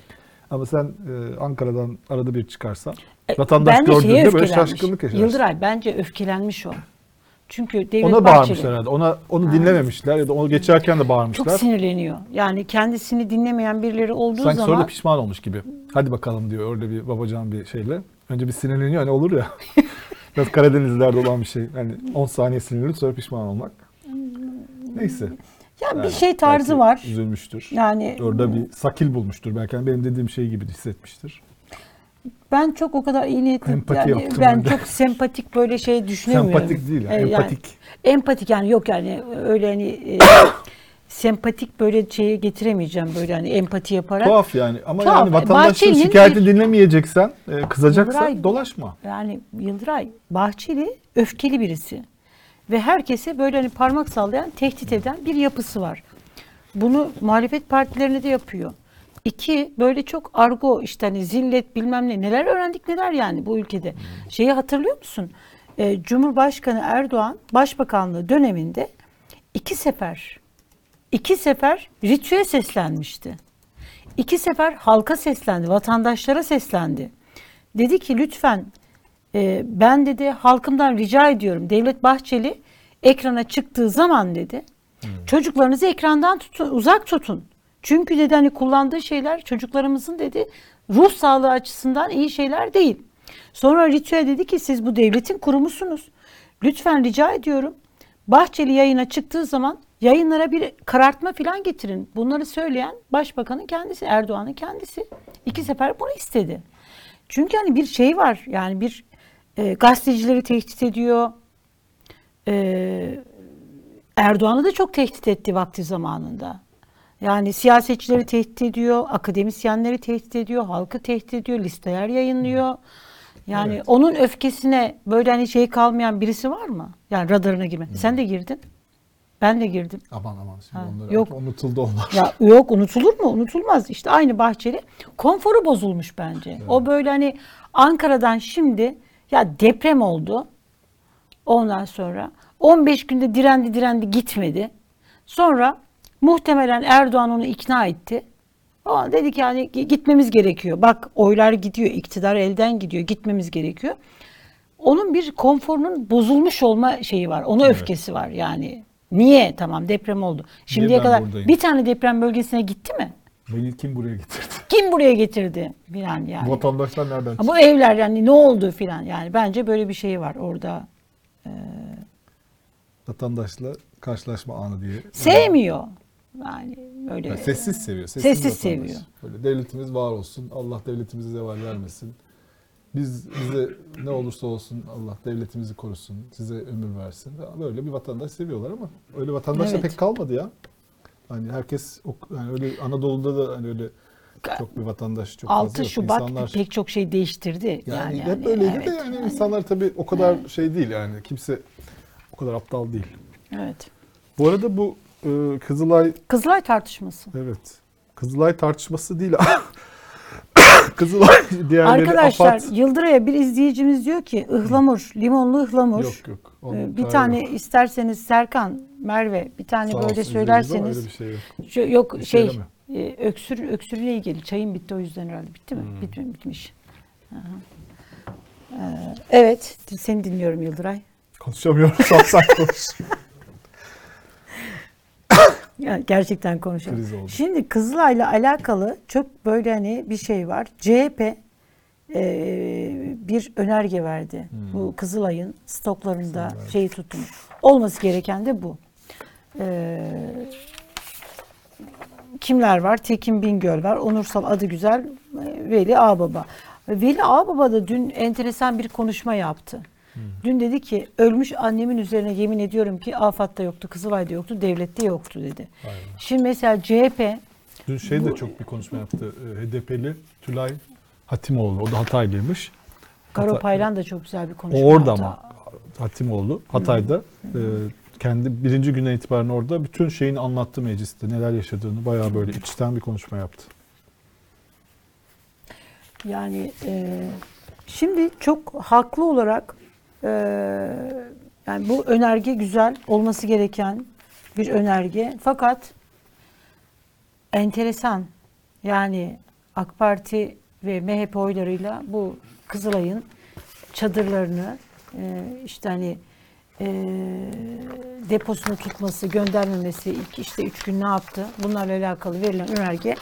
Ama sen e, Ankara'dan arada bir çıkarsan, E, vatandaş gördüğünde böyle şaşkınlık yaşarsın. Yıldıray bence öfkelenmiş o. Çünkü Devlet Ona Bahçeli bağırmışlar herhalde. Ona onu dinlememişler ya da onu geçerken de çok bağırmışlar. sinirleniyor. Yani kendisini dinlemeyen birileri olduğu Sanki sonra zaman da pişman olmuş gibi. Hadi bakalım diyor orada bir babacan bir şeyle. Önce bir sinirleniyor hani olur ya. Biraz Karadenizlerde olan bir şey. Hani 10 saniye sinirlenip sonra pişman olmak. Neyse. ya bir Yani şey tarzı var. Üzülmüştür. Yani Orada bir sakil bulmuştur. Belki hani benim dediğim şey gibi hissetmiştir. ben çok o kadar iyi niyetli Empati yani ben de. çok sempatik böyle şey düşünemiyorum. Sempatik değil yani, Ee, empatik. empatik yani yok yani öyle hani e, sempatik böyle şeye getiremeyeceğim böyle hani empati yaparak. Tuhaf yani. Ama Tuhaf. yani vatandaşın Bahçeli'nin şikayetini bir- dinlemeyeceksen, e, kızacaksan Yıldıray- dolaşma. Yani Yıldıray Bahçeli öfkeli birisi. Ve herkese böyle hani parmak sallayan, tehdit eden bir yapısı var. Bunu muhalefet partilerine de yapıyor. İki, böyle çok argo işte hani zillet bilmem ne neler öğrendik neler yani bu ülkede. Şeyi hatırlıyor musun? Ee, Cumhurbaşkanı Erdoğan başbakanlığı döneminde iki sefer iki sefer ritüe seslenmişti. İki sefer halka seslendi, vatandaşlara seslendi. Dedi ki lütfen e, ben dedi halkımdan rica ediyorum. Devlet Bahçeli ekrana çıktığı zaman dedi çocuklarınızı ekrandan tutun, uzak tutun. Çünkü dedi hani kullandığı şeyler çocuklarımızın dedi ruh sağlığı açısından iyi şeyler değil. Sonra Ritüel dedi ki siz bu devletin kurumusunuz. Lütfen rica ediyorum. Bahçeli yayına çıktığı zaman yayınlara bir karartma falan getirin. Bunları söyleyen başbakanın kendisi, Erdoğan'ın kendisi. İki sefer bunu istedi. Çünkü hani bir şey var yani bir e, gazetecileri tehdit ediyor. E, Erdoğan'ı da çok tehdit etti vakti zamanında. Yani siyasetçileri tehdit ediyor, akademisyenleri tehdit ediyor, halkı tehdit ediyor, listeler yayınlıyor. Yani onun öfkesine böyle hani şey kalmayan birisi var mı? Yani radarına girme. Sen de girdin. Ben de girdim. Aman aman şimdi Ha, onlar yok. unutuldu onlar. Ya yok unutulur mu? Unutulmaz. İşte aynı Bahçeli. Konforu bozulmuş bence. O böyle hani Ankara'dan şimdi ya deprem oldu. Ondan sonra 15 günde direndi direndi gitmedi. Sonra muhtemelen Erdoğan onu ikna etti. O dedi ki yani gi- gitmemiz gerekiyor. Bak oylar gidiyor, iktidar elden gidiyor. Gitmemiz gerekiyor. Onun bir konforunun bozulmuş olma şeyi var. Ona öfkesi var yani. Niye? Tamam deprem oldu. Şimdiye ben kadar buradayım? bir tane deprem bölgesine gitti mi? Beni kim buraya getirdi? Kim buraya getirdi? Filan yani. Vatandaşlar nereden çıktı? Bu evler yani ne oldu filan yani bence böyle bir şey var orada. Vatandaşla karşılaşma anı diye. Sevmiyor. Yani öyle. Yani sessiz seviyor. Sessiz vatandaş. seviyor. Böyle devletimiz var olsun. Allah devletimize zeval vermesin. Biz bize ne olursa olsun Allah devletimizi korusun. Size ömür versin. Böyle bir vatandaş seviyorlar ama öyle vatandaş da Evet. pek kalmadı ya. Hani herkes ok- yani öyle Anadolu'da da hani öyle çok bir vatandaş çok fazla 6 yok. Şubat İnsanlar- pek çok şey değiştirdi. yani, Yani, hep öyleydi evet. de yani insanlar tabii o kadar şey değil yani kimse o kadar aptal değil. Evet. Bu arada bu e, Kızılay Kızılay tartışması. Evet. Kızılay tartışması değil. Kızılay diğerleri Arkadaşlar AFAD. Yıldıray'a bir izleyicimiz diyor ki ıhlamur, limonlu ıhlamur. Yok yok. Ee, Onun Bir tarihi tane yok. isterseniz Serkan, Merve bir tane Sağ böyle söylerseniz. Öyle bir şey yok. Şu, yok İşe şey yaramıyor. e, öksür öksürüğe ilgili çayım bitti o yüzden herhalde bitti mi? Hmm. Bitmi, bitmiş. Aha. Ee, evet seni dinliyorum Yıldıray. Konuşamıyorum. Satsak konuş. Ya, gerçekten konuşalım. Kriz oldu. Şimdi Kızılay'la alakalı çok böyle hani bir şey var. CHP e, bir önerge verdi. Bu Kızılay'ın stoklarında şeyi tutun. Olması gereken de bu. Ee, kimler var? Tekin Bingöl var. Onursal adı güzel. e, Veli Ağbaba. Veli Ağbaba da dün enteresan bir konuşma yaptı. Dün dedi ki ölmüş annemin üzerine yemin ediyorum ki AFAD'da yoktu, Kızılay'da yoktu, devlette yoktu dedi. Şimdi mesela CHP Dün şey de çok bir konuşma yaptı. E, HDP'li Tülay Hatimoğlu. O da Hataylıymış. Karo Hatay- Paylan da çok güzel bir O konuşma orada yaptı. ama Hatimoğlu Hatay'da e, kendi birinci günden itibaren orada bütün şeyini anlattı mecliste. Neler yaşadığını bayağı böyle içten bir konuşma yaptı. Yani e, şimdi çok haklı olarak e, yani bu önerge güzel olması gereken bir önerge. Fakat enteresan yani AK Parti ve MHP oylarıyla bu Kızılay'ın çadırlarını e, işte hani e, deposunu tutması, göndermemesi ilk işte üç gün ne yaptı? Bunlarla alakalı verilen önerge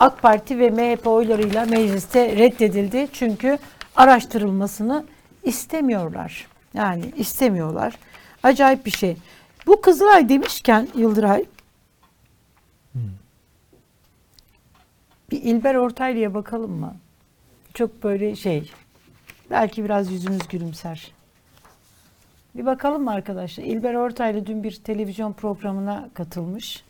AK Parti ve MHP oylarıyla mecliste reddedildi. Çünkü araştırılmasını istemiyorlar. Yani istemiyorlar. Acayip bir şey. Bu Kızılay demişken Yıldıray bir İlber Ortaylı'ya bakalım mı? Çok böyle şey. Belki biraz yüzümüz gülümser. Bir bakalım mı arkadaşlar? İlber Ortaylı dün bir televizyon programına katılmış.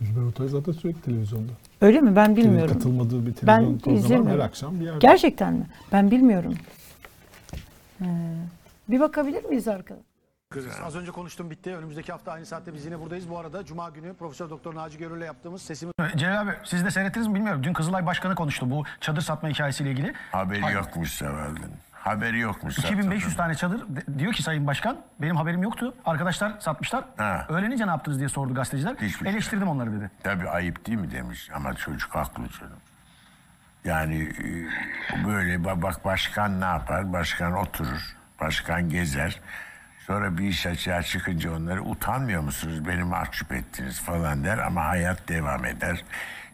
Ülber Otay zaten sürekli televizyonda. Öyle mi? Ben bilmiyorum. Katılmadığı bir televizyon Ben programı var. her izlemiyorum. akşam bir yerde. Gerçekten mi? Ben bilmiyorum. Ee, bir bakabilir miyiz arkadaşlar? Az önce konuştum bitti. Önümüzdeki hafta aynı saatte biz yine buradayız. Bu arada Cuma günü Profesör Doktor Naci Görür'le yaptığımız sesimiz Celal abi siz de seyrettiniz mi bilmiyorum. Dün Kızılay Başkanı konuştu bu çadır satma hikayesiyle ilgili. Haberi yokmuş Seval'den. Haberi yokmuş. 2500 zaten. tane çadır de- diyor ki Sayın Başkan benim haberim yoktu. Arkadaşlar satmışlar. Ha. Öğrenince ne yaptınız diye sordu gazeteciler. Hiçbir şey. Eleştirdim onları dedi. Tabii ayıp değil mi demiş ama çocuk haklı canım. Yani e, böyle ba- bak başkan ne yapar? Başkan oturur, başkan gezer. Sonra bir iş açığa çıkınca onları utanmıyor musunuz? Beni mahcup ettiniz falan der ama hayat devam eder.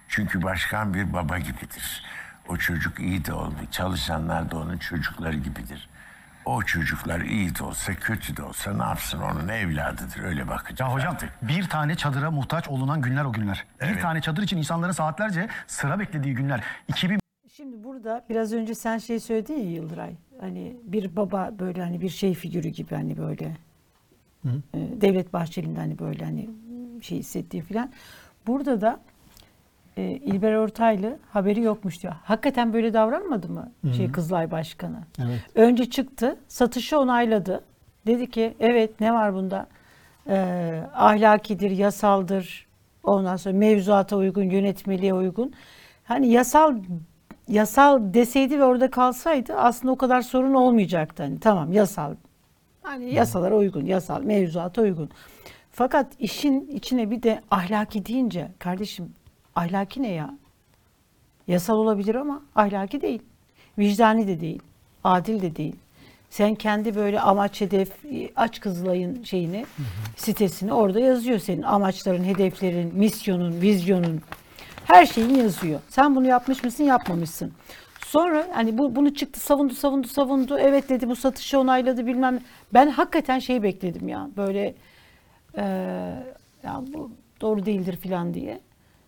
Çünkü başkan bir baba gibidir. O çocuk iyi de oldu. Çalışanlar da onun çocukları gibidir. O çocuklar iyi de olsa kötü de olsa ne yapsın onun evladıdır öyle bakacak. Ya hocam artık. bir tane çadıra muhtaç olunan günler o günler. Bir Evet. tane çadır için insanların saatlerce sıra beklediği günler. 2000 Şimdi burada biraz önce sen şey söyledin ya Yıldıray. Hani bir baba böyle hani bir şey figürü gibi hani böyle. Ee, Devlet Bahçeli'nin hani böyle hani şey hissettiği filan. Burada da e, İlber Ortaylı haberi yokmuş diyor. Hakikaten böyle davranmadı mı şey Kızılay Başkanı? Evet. Önce çıktı, satışı onayladı. Dedi ki evet ne var bunda? e, ahlakidir, yasaldır. Ondan sonra mevzuata uygun, yönetmeliğe uygun. Hani yasal yasal deseydi ve orada kalsaydı aslında o kadar sorun olmayacaktı. Hani tamam yasal. Hani yasalara uygun, yasal, mevzuata uygun. Fakat işin içine bir de ahlaki deyince kardeşim ahlaki ne ya? Yasal olabilir ama ahlaki değil. Vicdani de değil. Adil de değil. Sen kendi böyle amaç hedef aç Kızılay'ın şeyini sitesini orada yazıyor senin amaçların, hedeflerin, misyonun, vizyonun her şeyin yazıyor. Sen bunu yapmış mısın, yapmamışsın. Sonra hani bu bunu çıktı savundu savundu savundu. Evet dedi bu satışı onayladı bilmem. Ben hakikaten şey bekledim ya böyle eee, ya bu doğru değildir filan diye.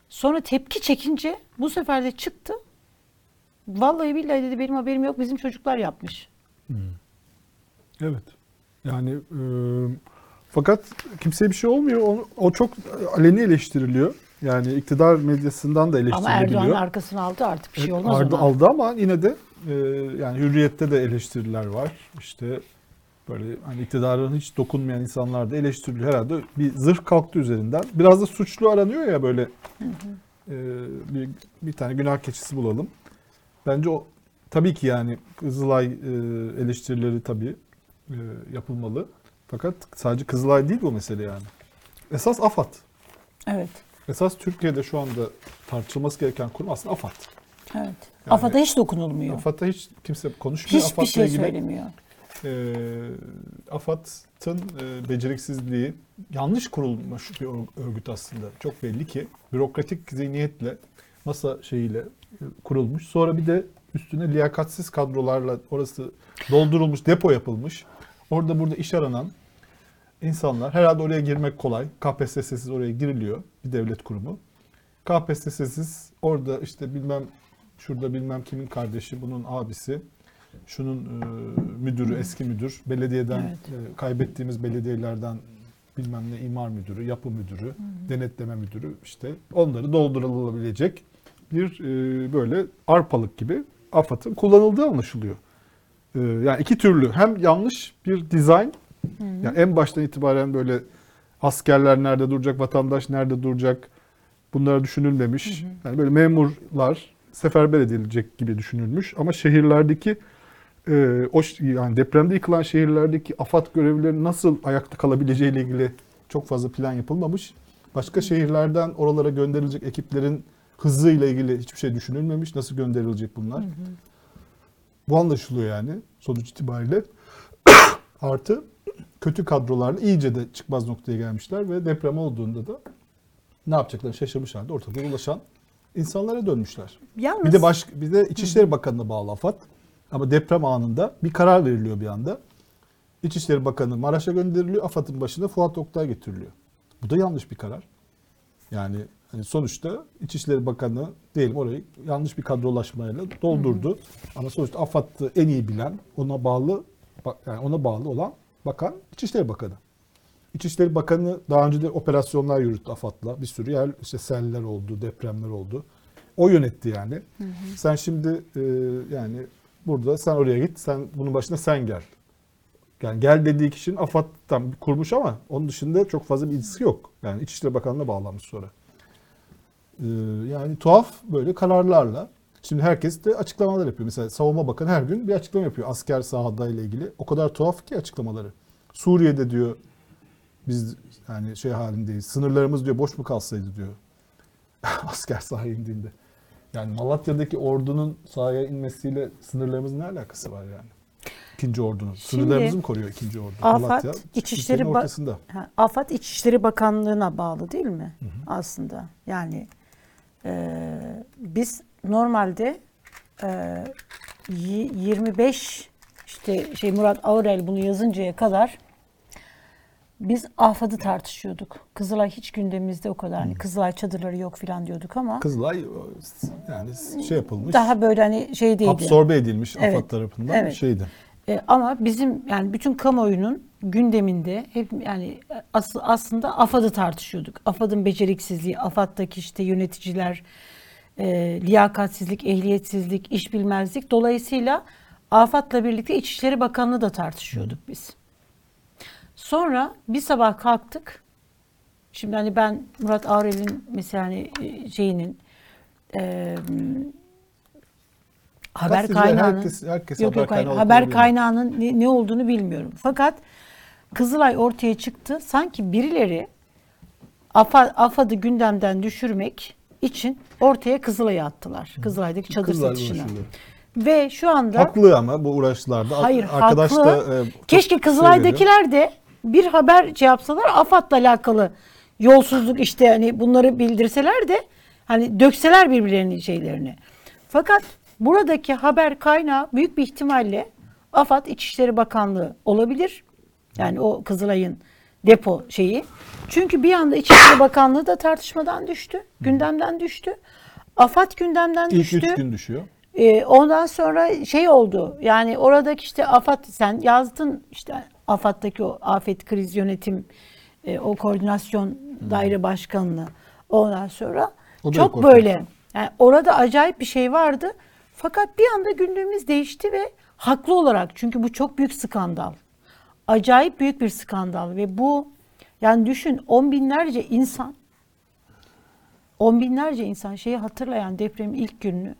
Sonra tepki çekince bu sefer de çıktı. Vallahi billahi dedi benim haberim yok bizim çocuklar yapmış. Evet. Yani e, fakat kimseye bir şey olmuyor. O, o çok aleni eleştiriliyor. Yani iktidar medyasından da Ama eleştirilebiliyor. Erdoğan arkasını aldı artık bir şey Evet, olmaz aldı, ona. aldı ama yine de e, yani hürriyette de eleştiriler var. İşte böyle hani iktidarın hiç dokunmayan insanlar da eleştiriliyor. Herhalde bir zırh kalktı üzerinden. Biraz da suçlu aranıyor ya böyle e, bir, bir tane günah keçisi bulalım. Bence o tabii ki yani Kızılay e, eleştirileri tabii e, yapılmalı. Fakat sadece Kızılay değil bu mesele yani. Esas AFAD. Evet. Esas Türkiye'de şu anda tartışılması gereken kurum aslında AFAD. Evet. AFAD'a hiç dokunulmuyor. AFAD'da hiç kimse konuşmuyor. Hiçbir şey ilgili, söylemiyor. E, AFAD'ın e, beceriksizliği yanlış kurulmuş bir ör- örgüt aslında. Çok belli ki bürokratik zihniyetle masa şeyiyle e, kurulmuş. Sonra bir de üstüne liyakatsiz kadrolarla orası doldurulmuş, depo yapılmış. Orada burada iş aranan insanlar herhalde oraya girmek kolay. KPSS'siz oraya giriliyor bir devlet kurumu. KPSS'siz orada işte bilmem şurada bilmem kimin kardeşi, bunun abisi, şunun e, müdürü, eski müdür, belediyeden Evet. e, kaybettiğimiz belediyelerden bilmem ne imar müdürü, yapı müdürü, denetleme müdürü işte onları doldurulabilecek bir e, böyle arpalık gibi AFAD'ın kullanıldığı anlaşılıyor. E, yani iki türlü hem yanlış bir dizayn yani en baştan itibaren böyle askerler nerede duracak, vatandaş nerede duracak bunlar düşünülmemiş. Yani böyle memurlar seferber edilecek gibi düşünülmüş ama şehirlerdeki e, o yani depremde yıkılan şehirlerdeki AFAD görevlilerinin nasıl ayakta kalabileceği ile ilgili çok fazla plan yapılmamış. Başka şehirlerden oralara gönderilecek ekiplerin hızıyla ilgili hiçbir şey düşünülmemiş. Nasıl gönderilecek bunlar? Bu anlaşılıyor yani sonuç itibariyle. Artı kötü kadrolarla iyice de çıkmaz noktaya gelmişler ve deprem olduğunda da ne yapacaklarını şaşırmış halde ortada dolaşan insanlara dönmüşler. Yalnız Bir de baş, bir de İçişleri Bakanı'na bağlı AFAD. Ama deprem anında bir karar veriliyor bir anda. İçişleri Bakanı Maraş'a gönderiliyor. AFAD'ın başına Fuat Oktay getiriliyor. Bu da yanlış bir karar. Yani hani sonuçta İçişleri Bakanı diyelim orayı yanlış bir kadrolaşmayla doldurdu. Ama sonuçta AFAD'ı en iyi bilen, ona bağlı yani ona bağlı olan bakan İçişleri Bakanı. İçişleri Bakanı daha önce de operasyonlar yürüttü AFAD'la. Bir sürü yer işte seller oldu, depremler oldu. O yönetti yani. Sen şimdi e, yani burada sen oraya git, sen bunun başına sen gel. Yani gel dediği kişinin AFAD'dan kurmuş ama onun dışında çok fazla bir ilgisi yok. Yani İçişleri Bakanlığı'na bağlanmış sonra. Ee, yani tuhaf böyle kararlarla. Şimdi herkes de açıklamalar yapıyor. Mesela Savunma Bakanı her gün bir açıklama yapıyor asker sahada ile ilgili. O kadar tuhaf ki açıklamaları. Suriye'de diyor biz yani şey halindeyiz. Sınırlarımız diyor boş mu kalsaydı diyor. asker sahaya indiğinde. Yani Malatya'daki ordunun sahaya inmesiyle sınırlarımızın ne alakası var yani? İkinci ordunun. Sınırlarımızı mı koruyor ikinci ordu? AFAD Malatya İçişleri Ba- ortasında. Ha, AFAD İçişleri Bakanlığı'na bağlı değil mi? Aslında. Yani e, biz normalde e, y- 25 işte şey Murat Ağırel bunu yazıncaya kadar biz AFAD'ı tartışıyorduk. Kızılay hiç gündemimizde o kadar. Hani Kızılay çadırları yok falan diyorduk ama Kızılay yani şey yapılmış. daha böyle hani şey değildi. absorbe edilmiş Evet, AFAD tarafından evet. şeydi. E, ama bizim yani bütün kamuoyunun gündeminde hep yani as, aslında AFAD'ı tartışıyorduk. AFAD'ın beceriksizliği, AFAD'daki işte yöneticiler, e, liyakatsizlik, ehliyetsizlik, iş bilmezlik. Dolayısıyla AFAD'la birlikte İçişleri Bakanlığı da tartışıyorduk biz. Sonra bir sabah kalktık. Şimdi hani ben Murat Ağrel'in mesela hani e, şeyinin e, haber kaynağının herkes- herkes yok haber yok kaynağı haber kaynağının ne, ne olduğunu bilmiyorum. Fakat Kızılay ortaya çıktı. Sanki birileri AFA, AFAD'ı gündemden düşürmek için ortaya Kızılay'ı attılar. Kızılay'daki çadır Kızılay uğraşıyordu. Ve şu anda Haklı ama bu uğraşlarda. Hayır Arkadaş haklı. da e, Keşke Kızılay'dakiler de bir haber şey yapsalar AFAD'la alakalı yolsuzluk işte hani bunları bildirseler de hani dökseler birbirlerinin şeylerini. Fakat buradaki haber kaynağı büyük bir ihtimalle AFAD İçişleri Bakanlığı olabilir. Yani o Kızılay'ın depo şeyi. Çünkü bir anda İçişleri Bakanlığı da tartışmadan düştü. Gündemden düştü. AFAD gündemden İlk düştü. üç gün düşüyor. Ee, ondan sonra şey oldu. Yani oradaki işte AFAD sen yazdın işte AFAD'daki o afet kriz yönetim e, o koordinasyon daire başkanlığı. Ondan sonra O çok böyle yani orada acayip bir şey vardı. Fakat bir anda gündemimiz değişti ve haklı olarak çünkü bu çok büyük skandal. Acayip büyük bir skandal ve bu yani düşün on binlerce insan on binlerce insan şeyi hatırlayan depremin ilk gününü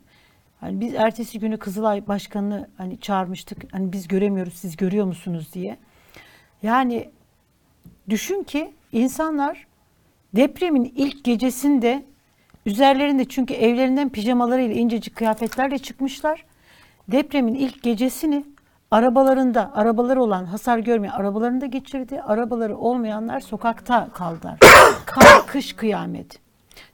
hani biz ertesi günü Kızılay Başkanı'nı hani çağırmıştık. Hani biz göremiyoruz siz görüyor musunuz diye. Yani düşün ki insanlar depremin ilk gecesinde üzerlerinde çünkü evlerinden pijamalarıyla incecik kıyafetlerle çıkmışlar. Depremin ilk gecesini arabalarında, arabaları olan hasar görmeyen arabalarında geçirdi. Arabaları olmayanlar sokakta kaldılar. Kar, kış kıyamet.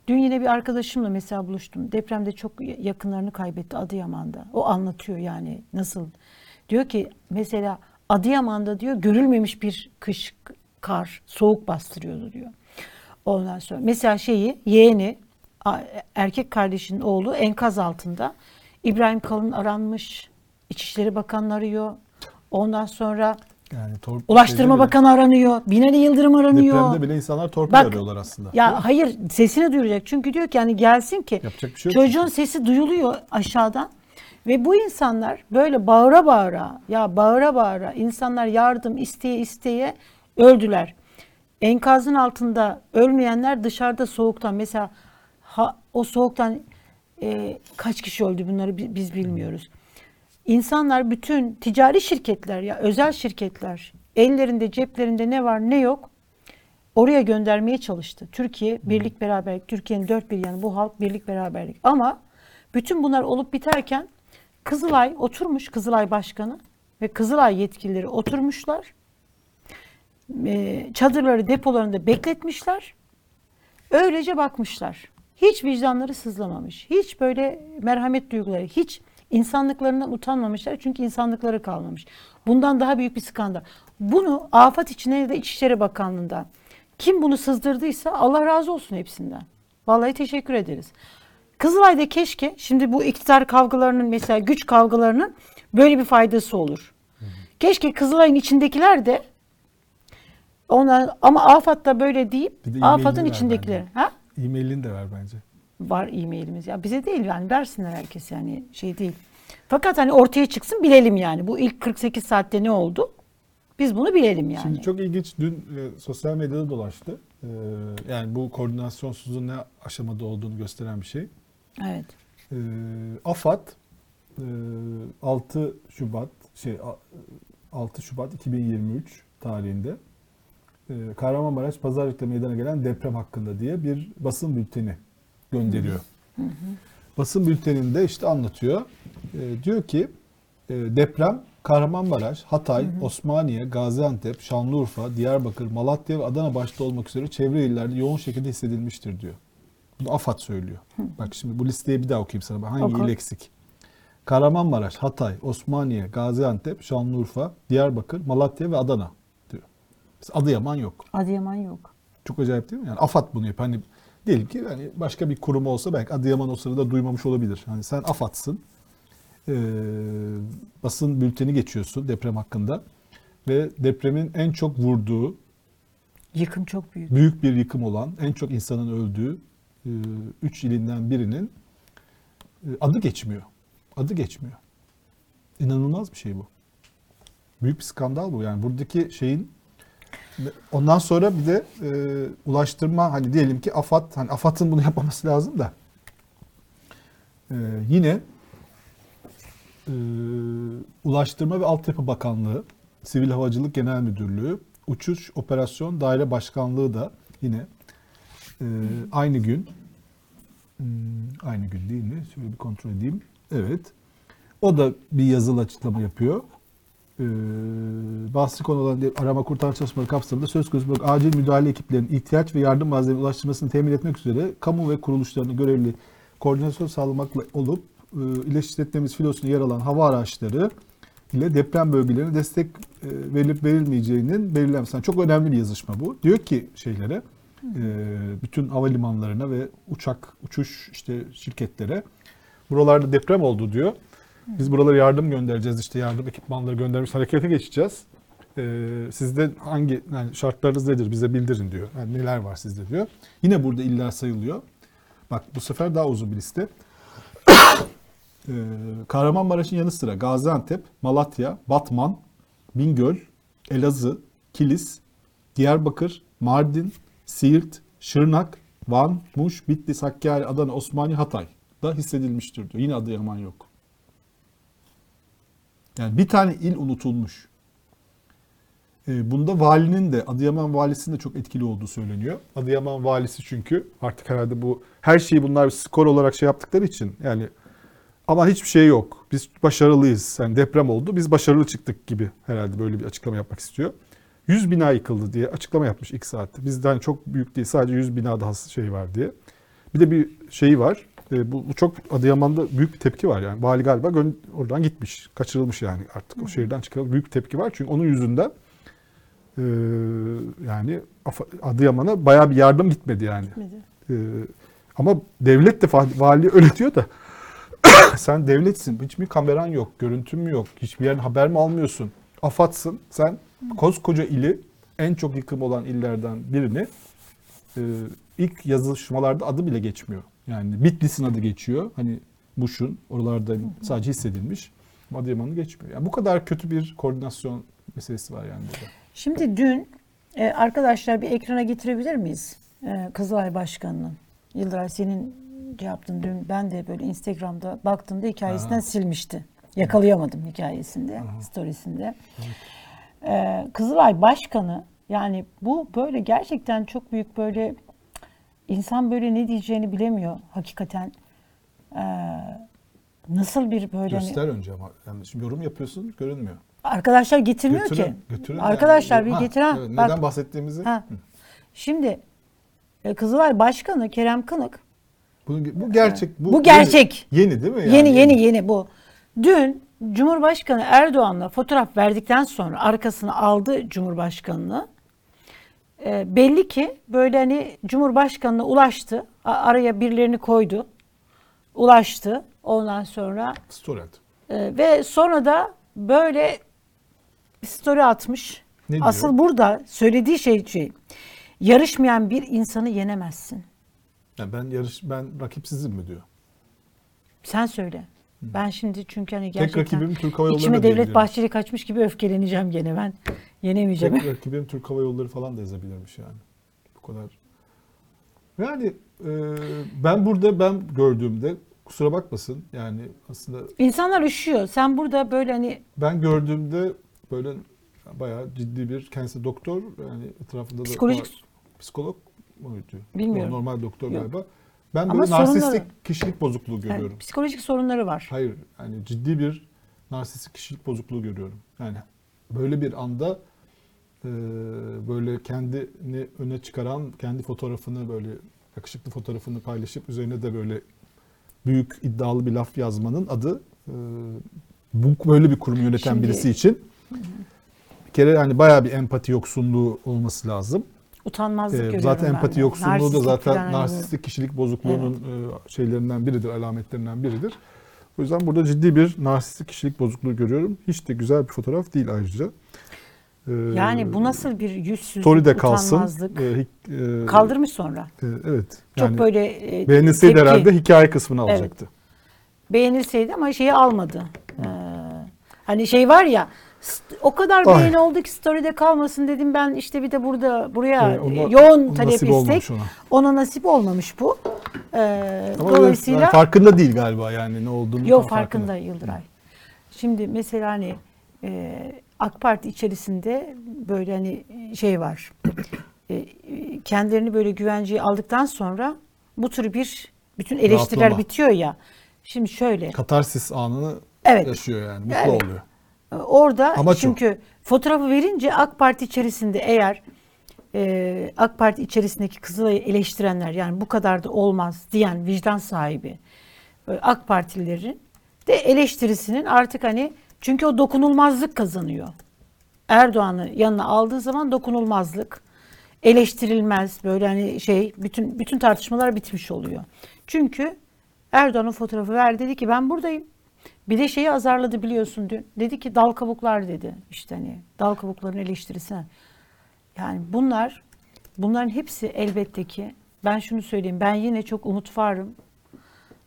Dün yine bir arkadaşımla mesela buluştum. Depremde çok yakınlarını kaybetti Adıyaman'da. O anlatıyor yani nasıl. Diyor ki mesela Adıyaman'da diyor görülmemiş bir kış kar, soğuk bastırıyordu diyor. Ondan sonra mesela şeyi yeğeni erkek kardeşinin oğlu enkaz altında. İbrahim Kalın aranmış. İçişleri Bakanı arıyor. Ondan sonra Yani tor- Ulaştırma bile- Bakanı aranıyor. Binali Yıldırım aranıyor. Depremde bile insanlar torpil Bak, arıyorlar aslında. Ya hayır sesini duyuracak. Çünkü diyor ki hani gelsin ki Yapacak bir şey yok çocuğun çünkü. sesi duyuluyor aşağıdan. Ve bu insanlar böyle bağıra bağıra ya bağıra bağıra insanlar yardım isteye isteye öldüler. Enkazın altında ölmeyenler dışarıda soğuktan mesela ha, o soğuktan e, kaç kişi öldü bunları bi- biz bilmiyoruz. İnsanlar bütün ticari şirketler ya özel şirketler ellerinde ceplerinde ne var ne yok oraya göndermeye çalıştı. Türkiye birlik beraberlik, Türkiye'nin dört bir yanı bu halk birlik beraberlik. Ama bütün bunlar olup biterken Kızılay oturmuş, Kızılay Başkanı ve Kızılay yetkilileri oturmuşlar. Ee, Çadırları depolarında bekletmişler. Öylece bakmışlar. Hiç vicdanları sızlamamış. Hiç böyle merhamet duyguları, hiç insanlıklarından utanmamışlar. Çünkü insanlıkları kalmamış. Bundan daha büyük bir skandal. Bunu afet içine de İçişleri Bakanlığı'ndan kim bunu sızdırdıysa Allah razı olsun hepsinden. Vallahi teşekkür ederiz. Kızılay'da keşke şimdi bu iktidar kavgalarının mesela güç kavgalarının böyle bir faydası olur. Keşke Kızılay'ın içindekiler de ona ama AFAD'da böyle deyip de içindekileri. bence. Ha? E-mailini de ver bence. Var e-mailimiz. Ya bize değil yani versinler herkes yani şey değil. Fakat hani ortaya çıksın bilelim yani. Bu ilk 48 saatte ne oldu? Biz bunu bilelim yani. Şimdi çok ilginç dün e, sosyal medyada dolaştı. E, yani bu koordinasyonsuzluğun ne aşamada olduğunu gösteren bir şey. Evet. E, AFAD e, 6 Şubat şey a- 6 Şubat 2023 tarihinde e, Kahramanmaraş Pazarcık'ta meydana gelen deprem hakkında diye bir basın bülteni gönderiyor. Basın bülteninde işte anlatıyor. E, diyor ki e, deprem Kahramanmaraş, Hatay, Osmaniye, Gaziantep, Şanlıurfa, Diyarbakır, Malatya ve Adana başta olmak üzere çevre illerde yoğun şekilde hissedilmiştir diyor. Bunu AFAD söylüyor. Bak şimdi bu listeyi bir daha okuyayım sana. Hangi Oku. il eksik? Kahramanmaraş, Hatay, Osmaniye, Gaziantep, Şanlıurfa, Diyarbakır, Malatya ve Adana diyor. Mesela Adıyaman yok. Adıyaman yok. Çok acayip değil mi? Yani AFAD bunu yapıyor. Hani diyelim ki hani başka bir kurum olsa belki Adıyaman o sırada duymamış olabilir. Hani sen AFAD'sın. Ee, basın bülteni geçiyorsun deprem hakkında ve depremin en çok vurduğu, Yıkım çok büyük. büyük bir yıkım olan, en çok insanın öldüğü 3 ilinden birinin e, adı geçmiyor. Adı geçmiyor. İnanılmaz bir şey bu. Büyük bir skandal bu. Yani buradaki şeyin Ondan sonra bir de e, ulaştırma hani diyelim ki AFAD hani AFAD'ın bunu yapmaması lazım da e, yine e, Ulaştırma ve Altyapı Bakanlığı, Sivil Havacılık Genel Müdürlüğü, Uçuş Operasyon Daire Başkanlığı da yine e, aynı gün hmm, aynı gün değil mi? Şöyle bir kontrol edeyim. Evet. O da bir yazılı açıklama yapıyor. Ee, bahsi konu olan arama kurtarma çalışmaları kapsamında söz konusu acil müdahale ekiplerinin ihtiyaç ve yardım malzeme ulaştırmasını temin etmek üzere kamu ve kuruluşlarına görevli koordinasyon sağlamakla olup e, iletişim filosunda yer alan hava araçları ile deprem bölgelerine destek e, verilip verilmeyeceğinin belirlenmesi. Yani çok önemli bir yazışma bu. Diyor ki şeylere bütün havalimanlarına ve uçak uçuş işte şirketlere buralarda deprem oldu diyor. Biz buralara yardım göndereceğiz işte yardım ekipmanları göndermiş harekete geçeceğiz. Ee, sizde hangi yani şartlarınız nedir bize bildirin diyor. Yani neler var sizde diyor. Yine burada iller sayılıyor. Bak bu sefer daha uzun bir liste. Ee, Kahramanmaraş'ın yanı sıra Gaziantep, Malatya, Batman, Bingöl, Elazığ, Kilis, Diyarbakır, Mardin, Siirt, Şırnak, Van, Muş, Bitlis, Hakkari, Adana, Osmaniye, Hatay da hissedilmiştir diyor. Yine Adıyaman yok. Yani bir tane il unutulmuş. Ee, Bunda valinin de Adıyaman valisinin de çok etkili olduğu söyleniyor. Adıyaman valisi çünkü artık herhalde bu her şeyi bunlar skor olarak şey yaptıkları için yani ama hiçbir şey yok. Biz başarılıyız. Yani deprem oldu. Biz başarılı çıktık gibi herhalde böyle bir açıklama yapmak istiyor. 100 bina yıkıldı diye açıklama yapmış ilk saatte. Bizden çok büyük değil sadece 100 bina daha şey var diye. Bir de bir şeyi var. E, bu, bu çok Adıyaman'da büyük bir tepki var yani. Vali galiba oradan gitmiş. Kaçırılmış yani artık o şehirden çıkarılmış. Büyük bir tepki var. Çünkü onun yüzünden e, yani Adıyaman'a bayağı bir yardım gitmedi yani. E, ama devlet de vali öyle diyor da sen devletsin. Hiç mi kameran yok, görüntün mü yok, hiçbir yerden haber mi almıyorsun? AFAD'sın. Sen koskoca ili en çok yıkım olan illerden birini e, ilk yazışmalarda adı bile geçmiyor. Yani Bitlis'in adı geçiyor. Hani Muş'un oralarda sadece hissedilmiş. Ama Adıyaman'ın geçmiyor. Yani bu kadar kötü bir koordinasyon meselesi var yani burada. Şimdi dün e, arkadaşlar bir ekrana getirebilir miyiz? E, Kızılay Başkanı'nın. Yıldıray senin şey yaptın dün ben de böyle Instagram'da baktığımda hikayesinden silmişti. Yakalayamadım hikayesinde, storiesinde. E, Kızılay Başkanı yani bu böyle gerçekten çok büyük böyle insan böyle ne diyeceğini bilemiyor hakikaten. E, nasıl bir böyle hani- Göster önce ama. Yani şimdi yorum yapıyorsun görünmüyor. arkadaşlar getirmiyor Götürün, ki. götürün arkadaşlar yani. bir Ha, getiren. evet, bak- neden bahsettiğimizi. Ha. Şimdi e, Kızılay Başkanı Kerem Kınık Bu, bu gerçek. Bu gerçek. Yeni, yeni değil mi? Yani yeni yeni yeni bu. Dün Cumhurbaşkanı Erdoğan'la fotoğraf verdikten sonra arkasını aldı Cumhurbaşkanı'nı. E, belli ki böyle hani Cumhurbaşkanı'na ulaştı. Araya birilerini koydu. Ulaştı. Ondan sonra Story at. e, ve sonra da böyle story atmış. Ne diyor? Asıl burada söylediği şey şey. Yarışmayan bir insanı yenemezsin. Yani ben yarış ben rakipsizim mi diyor. Sen söyle. Ben şimdi çünkü hani Tek gerçekten rakibim Türk Hava Yolları içime Devlet. Bahçeli kaçmış gibi öfkeleneceğim gene ben. Yenemeyeceğim. Tek rakibim Türk Hava Yolları falan da yazabilirmiş yani. Bu kadar. Yani e, ben burada ben gördüğümde kusura bakmasın yani aslında İnsanlar üşüyor. Sen burada böyle hani ben gördüğümde böyle bayağı ciddi bir kendisi doktor yani etrafında da Psikolojik- var. psikolog muydu? Bilmiyorum. Normal doktor Yok. galiba. Ben Ama böyle narsistik sorunları- kişilik bozukluğu yani görüyorum. psikolojik sorunları var. Hayır yani ciddi bir narsistik kişilik bozukluğu görüyorum. Yani böyle bir anda e, böyle kendini öne çıkaran, kendi fotoğrafını böyle yakışıklı fotoğrafını paylaşıp üzerine de böyle büyük iddialı bir laf yazmanın adı e, bu böyle bir kurumu yöneten Şimdi- birisi için bir kere yani bayağı bir empati yoksunluğu olması lazım. Utanmazlık Ee, görüyorum zaten ben empati de. yoksunluğu da Narsistik zaten falan hani narsistik kişilik bozukluğunun e, şeylerinden biridir, alametlerinden biridir. O yüzden burada ciddi bir narsistik kişilik bozukluğu görüyorum. Hiç de güzel bir fotoğraf değil ayrıca. Ee, Yani bu nasıl bir yüzsüzlük, story'de kalsın. utanmazlık. Ee, e, Kaldırmış sonra. e, evet. Çok Yani böyle e, beğenilseydi tepki. herhalde hikaye kısmını Evet. alacaktı. beğenilseydi ama şeyi almadı. Ee, hani şey var ya O kadar Ay. beğeni oldu ki story'de kalmasın dedim ben işte bir de burada buraya Evet, ona- e, yoğun ona talep nasip istek. ona. Ona nasip olmamış bu. Ee, Ama dolayısıyla yani farkında değil galiba yani ne olduğunu. Yok tam farkında Yıldıray. Şimdi mesela hani e, AK Parti içerisinde böyle hani şey var. E, kendilerini böyle güvenceye aldıktan sonra bu tür bir bütün eleştiriler Rahatlama. bitiyor ya. Şimdi şöyle Katarsis anını Evet. yaşıyor yani. Mutlu Evet. oluyor. Orada Amaç o. çünkü fotoğrafı verince AK Parti içerisinde eğer e, AK Parti içerisindeki Kızılay'ı eleştirenler yani bu kadar da olmaz diyen vicdan sahibi e, AK Partililerin de eleştirisinin artık hani çünkü o dokunulmazlık kazanıyor. Erdoğan'ı yanına aldığı zaman dokunulmazlık eleştirilmez böyle hani şey bütün bütün tartışmalar bitmiş oluyor. Çünkü Erdoğan'ın fotoğrafı ver dedi ki ben buradayım. Bir de şeyi azarladı biliyorsun dün. Dedi ki dal kabuklar dedi. İşte hani dal kabukların eleştirisine. Yani bunlar bunların hepsi elbette ki ben şunu söyleyeyim. Ben yine çok umut varım.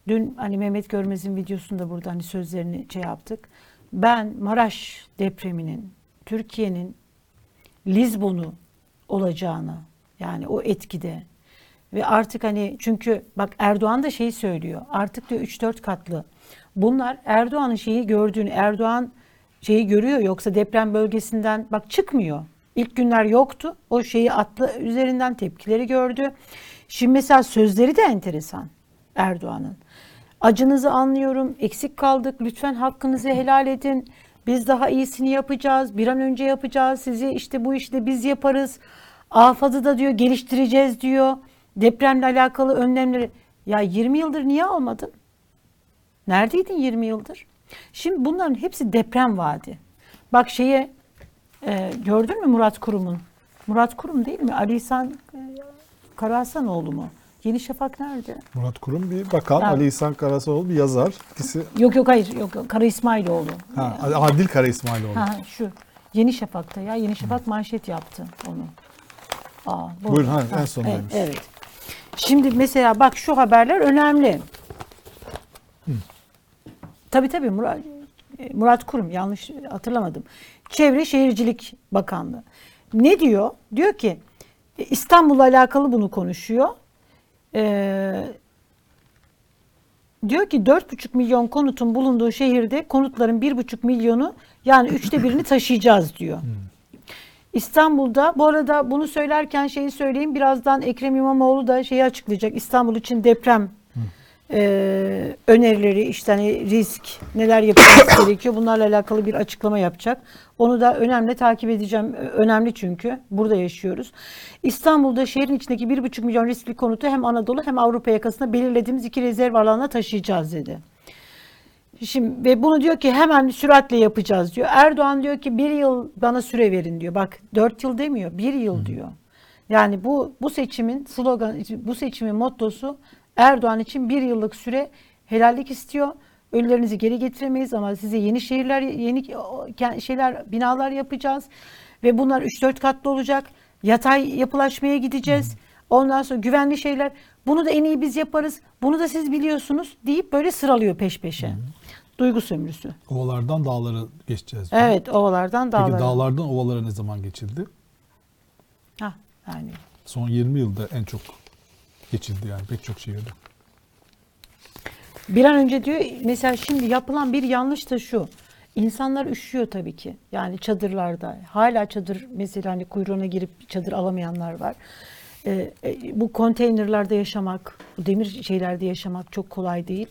Dün hani Mehmet Görmez'in videosunda burada hani sözlerini şey yaptık. Ben Maraş depreminin Türkiye'nin Lizbon'u olacağını yani o etkide ve artık hani çünkü bak Erdoğan da şeyi söylüyor. Artık diyor 3-4 katlı. Bunlar Erdoğan'ın şeyi gördüğünü Erdoğan şeyi görüyor yoksa deprem bölgesinden bak çıkmıyor. İlk günler yoktu. O şeyi atlı üzerinden tepkileri gördü. Şimdi mesela sözleri de enteresan Erdoğan'ın. Acınızı anlıyorum. Eksik kaldık. Lütfen hakkınızı helal edin. Biz daha iyisini yapacağız. Bir an önce yapacağız. Sizi işte bu işi de biz yaparız. Afad'ı da diyor geliştireceğiz diyor. Depremle alakalı önlemleri. Ya 20 yıldır niye almadın? Neredeydin 20 yıldır? Şimdi bunların hepsi deprem vaadi. Bak şeye e, gördün mü Murat Kurum'un? Murat Kurum değil mi? Ali İhsan e, Karahasanoğlu mu? Yeni Şafak nerede? Murat Kurum bir bakan, Ha. Ali İhsan Karasoğlu bir yazar. İkisi Yok yok hayır yok. Kara İsmailoğlu. ha, Adil Kara İsmailoğlu. Ha şu. Yeni Şafak'ta ya. Yeni Şafak manşet yaptı onu. Aa, bu- Buyurun, ha, en evet, sondaymış. evet. Şimdi mesela bak şu haberler önemli. Tabii tabii Murat, Murat Kurum yanlış hatırlamadım. Çevre Şehircilik Bakanlığı. Ne diyor? Diyor ki İstanbul'la alakalı bunu konuşuyor. Ee, diyor ki 4,5 milyon konutun bulunduğu şehirde konutların 1,5 milyonu yani üçte birini taşıyacağız diyor. İstanbul'da bu arada bunu söylerken şeyi söyleyeyim birazdan Ekrem İmamoğlu da şeyi açıklayacak İstanbul için deprem e, önerileri işte hani risk neler yapılması gerekiyor bunlarla alakalı bir açıklama yapacak. Onu da önemli takip edeceğim. Önemli çünkü burada yaşıyoruz. İstanbul'da şehrin içindeki 1,5 milyon riskli konutu hem Anadolu hem Avrupa yakasında belirlediğimiz iki rezerv alanına taşıyacağız dedi. Şimdi ve bunu diyor ki hemen süratle yapacağız diyor. Erdoğan diyor ki bir yıl bana süre verin diyor. Bak dört yıl demiyor, bir yıl diyor. Yani bu bu seçimin slogan, bu seçimin mottosu Erdoğan için bir yıllık süre helallik istiyor. Ölülerinizi geri getiremeyiz ama size yeni şehirler, yeni şeyler, binalar yapacağız. Ve bunlar 3-4 katlı olacak. Yatay yapılaşmaya gideceğiz. Ondan sonra güvenli şeyler. Bunu da en iyi biz yaparız. Bunu da siz biliyorsunuz deyip böyle sıralıyor peş peşe. Duygu sömürüsü. Ovalardan dağlara geçeceğiz. Evet ovalardan dağlara. Peki dağlardan ovalara ne zaman geçildi? Hah, yani. Son 20 yılda en çok geçildi yani pek çok şehirde. Bir an önce diyor mesela şimdi yapılan bir yanlış da şu. İnsanlar üşüyor tabii ki. Yani çadırlarda. Hala çadır mesela hani kuyruğuna girip çadır alamayanlar var. Ee, e, bu konteynerlarda yaşamak, bu demir şeylerde yaşamak çok kolay değil.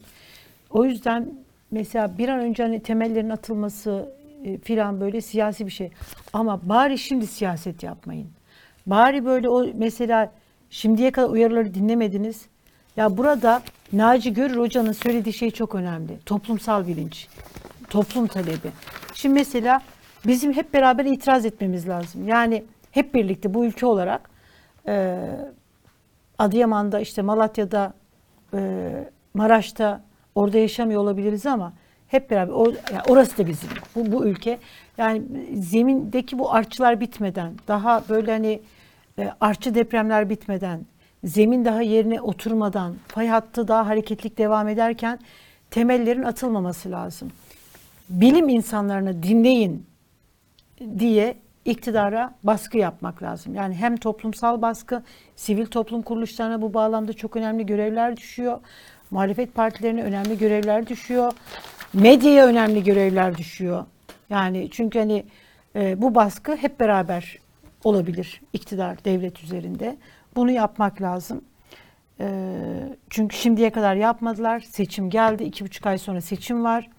O yüzden mesela bir an önce hani temellerin atılması e, filan böyle siyasi bir şey. Ama bari şimdi siyaset yapmayın. Bari böyle o mesela şimdiye kadar uyarıları dinlemediniz. Ya burada Naci Görür Hoca'nın söylediği şey çok önemli. Toplumsal bilinç, toplum talebi. Şimdi mesela bizim hep beraber itiraz etmemiz lazım. Yani hep birlikte bu ülke olarak e, Adıyaman'da işte Malatya'da e, Maraş'ta orada yaşamıyor olabiliriz ama hep beraber or, yani orası da bizim bu, bu ülke yani zemindeki bu artçılar bitmeden daha böyle hani artçı depremler bitmeden zemin daha yerine oturmadan fay hattı daha hareketlik devam ederken temellerin atılmaması lazım. Bilim insanlarını dinleyin. diye iktidara baskı yapmak lazım. Yani hem toplumsal baskı, sivil toplum kuruluşlarına bu bağlamda çok önemli görevler düşüyor. Muhalefet partilerine önemli görevler düşüyor. Medyaya önemli görevler düşüyor. Yani çünkü hani e, bu baskı hep beraber olabilir iktidar, devlet üzerinde. Bunu yapmak lazım. E, çünkü şimdiye kadar yapmadılar. Seçim geldi. iki buçuk ay sonra seçim var.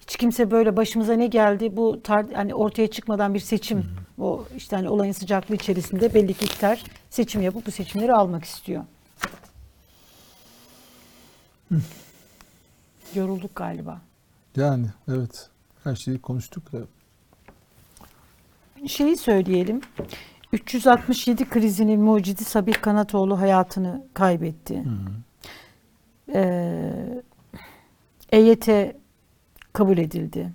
Hiç kimse böyle başımıza ne geldi bu tar hani ortaya çıkmadan bir seçim o işte hani olayın sıcaklığı içerisinde belli ki iktidar seçim yapıp bu seçimleri almak istiyor. Yorulduk galiba. Yani evet. Her şeyi konuştuk da. Şeyi söyleyelim. 367 krizinin mucidi Sabih Kanatoğlu hayatını kaybetti. Ee, EYT kabul edildi.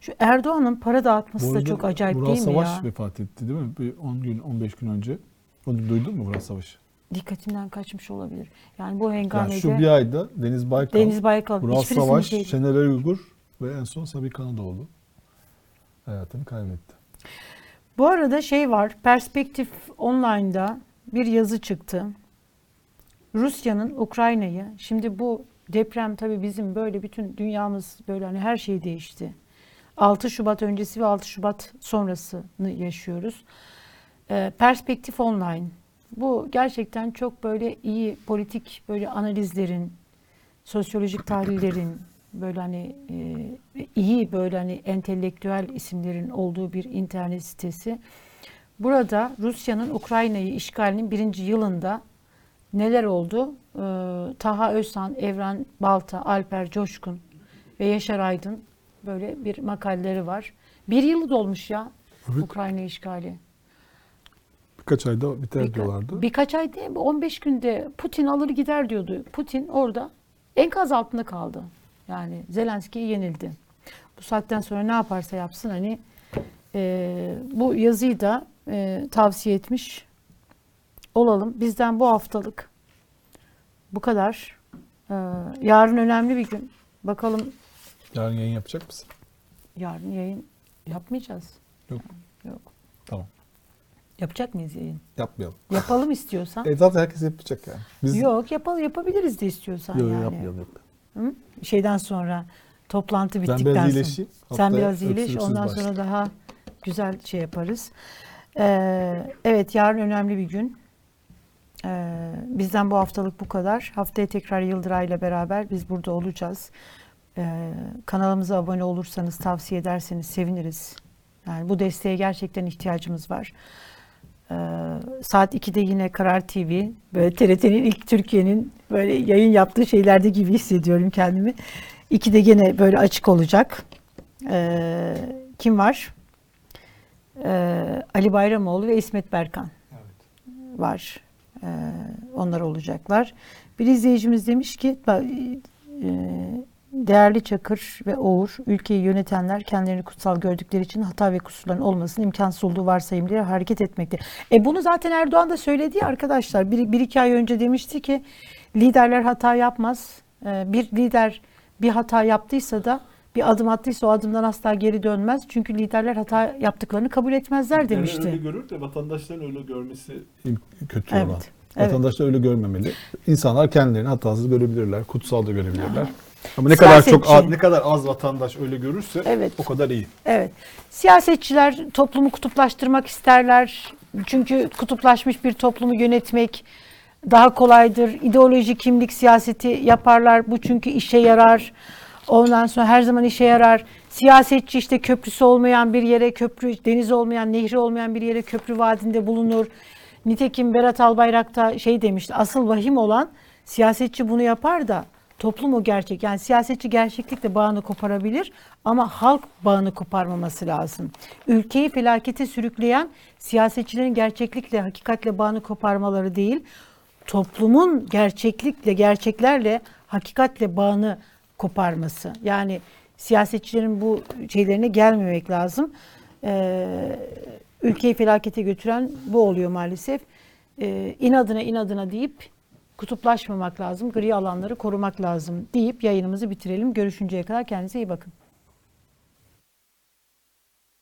Şu Erdoğan'ın para dağıtması Bu da arada çok acayip Vural değil mi Savaş ya? vefat etti değil mi? Bir 10 gün 15 gün önce. Onu duydun mu Vural Savaş'ı? Dikkatimden kaçmış olabilir. Yani bu Yani hengamede şu bir ayda Deniz Baykal, Deniz Baykal Vural Savaş, şey- Şener Uygur ve en son Sabi Kanadoğlu hayatını kaybetti. Bu arada şey var, Perspektif Online'da bir yazı çıktı. Rusya'nın Ukrayna'yı, şimdi bu deprem tabii bizim böyle bütün dünyamız böyle hani her şey değişti. 6 Şubat öncesi ve 6 Şubat sonrasını yaşıyoruz. Ee, Perspektif Online. Bu gerçekten çok böyle iyi politik böyle analizlerin, sosyolojik tahlillerin böyle hani e, iyi böyle hani entelektüel isimlerin olduğu bir internet sitesi. Burada Rusya'nın Ukrayna'yı işgalinin birinci yılında neler oldu? Ee, Taha Özhan, Evren Balta, Alper Coşkun ve Yaşar Aydın böyle bir makaleleri var. Bir yılı dolmuş ya Evet. Ukrayna işgali. Birkaç ayda biter Birka- diyorlardı. Birkaç ay değil mi? 15 günde Putin alır gider diyordu. Putin orada enkaz altında kaldı. Yani Zelenski'ye yenildi. Bu saatten sonra ne yaparsa yapsın hani e, bu yazıyı da e, tavsiye etmiş olalım. Bizden bu haftalık bu kadar. E, yarın önemli bir gün. Bakalım Yarın yayın yapacak mısın? yarın yayın yapmayacağız. Yok. Yok. Tamam. Yapacak mıyız yayın? Yapmayalım. Yapalım istiyorsan. E zaten herkes yapacak yani. Biz Yok yapalım yapabiliriz de istiyorsan Yok, yani. yapmayalım. yapmayalım. Hı? Şeyden sonra toplantı Ben bittikten biraz sonra. Sen biraz iyileş ondan başla. sonra daha güzel şey yaparız. Ee, evet yarın önemli bir gün. Ee, bizden bu haftalık bu kadar. Haftaya tekrar Yıldıray ile beraber biz burada olacağız. Ee, kanalımıza abone olursanız, tavsiye ederseniz seviniriz. Yani bu desteğe gerçekten ihtiyacımız var. Ee, saat 2'de yine Karar TV, böyle TRT'nin ilk Türkiye'nin böyle yayın yaptığı şeylerde gibi hissediyorum kendimi. 2'de gene böyle açık olacak. Ee, kim var? Ee, Ali Bayramoğlu ve İsmet Berkan var. Ee, onlar olacaklar. Bir izleyicimiz demiş ki e, değerli Çakır ve Oğur ülkeyi yönetenler kendilerini kutsal gördükleri için hata ve kusurların olmasının imkansız olduğu varsayımıyla hareket etmekte. E bunu zaten Erdoğan da söyledi ya arkadaşlar. Bir, bir iki ay önce demişti ki liderler hata yapmaz. Ee, bir lider bir hata yaptıysa da bir adım attıysa o adımdan asla geri dönmez. Çünkü liderler hata yaptıklarını kabul etmezler demişti. öyle görür de vatandaşların öyle görmesi kötü Evet, olan. evet. Vatandaşlar öyle görmemeli. İnsanlar kendilerini hatasız görebilirler, kutsal da görebilirler. Ama ne kadar çok az, ne kadar az vatandaş öyle görürse Evet. o kadar iyi. Evet. Siyasetçiler toplumu kutuplaştırmak isterler. Çünkü kutuplaşmış bir toplumu yönetmek daha kolaydır. İdeoloji, kimlik siyaseti yaparlar. Bu çünkü işe yarar. Ondan sonra her zaman işe yarar. Siyasetçi işte köprüsü olmayan bir yere köprü, deniz olmayan, nehri olmayan bir yere köprü vaadinde bulunur. Nitekim Berat Albayrak da şey demişti. Asıl vahim olan siyasetçi bunu yapar da toplum o gerçek. Yani siyasetçi gerçeklikle bağını koparabilir ama halk bağını koparmaması lazım. Ülkeyi felakete sürükleyen siyasetçilerin gerçeklikle, hakikatle bağını koparmaları değil, toplumun gerçeklikle, gerçeklerle, hakikatle bağını koparması. Yani siyasetçilerin bu şeylerine gelmemek lazım. Ee, ülkeyi felakete götüren bu oluyor maalesef. Ee, inadına inadına deyip kutuplaşmamak lazım. Gri alanları korumak lazım deyip yayınımızı bitirelim. Görüşünceye kadar kendinize iyi bakın.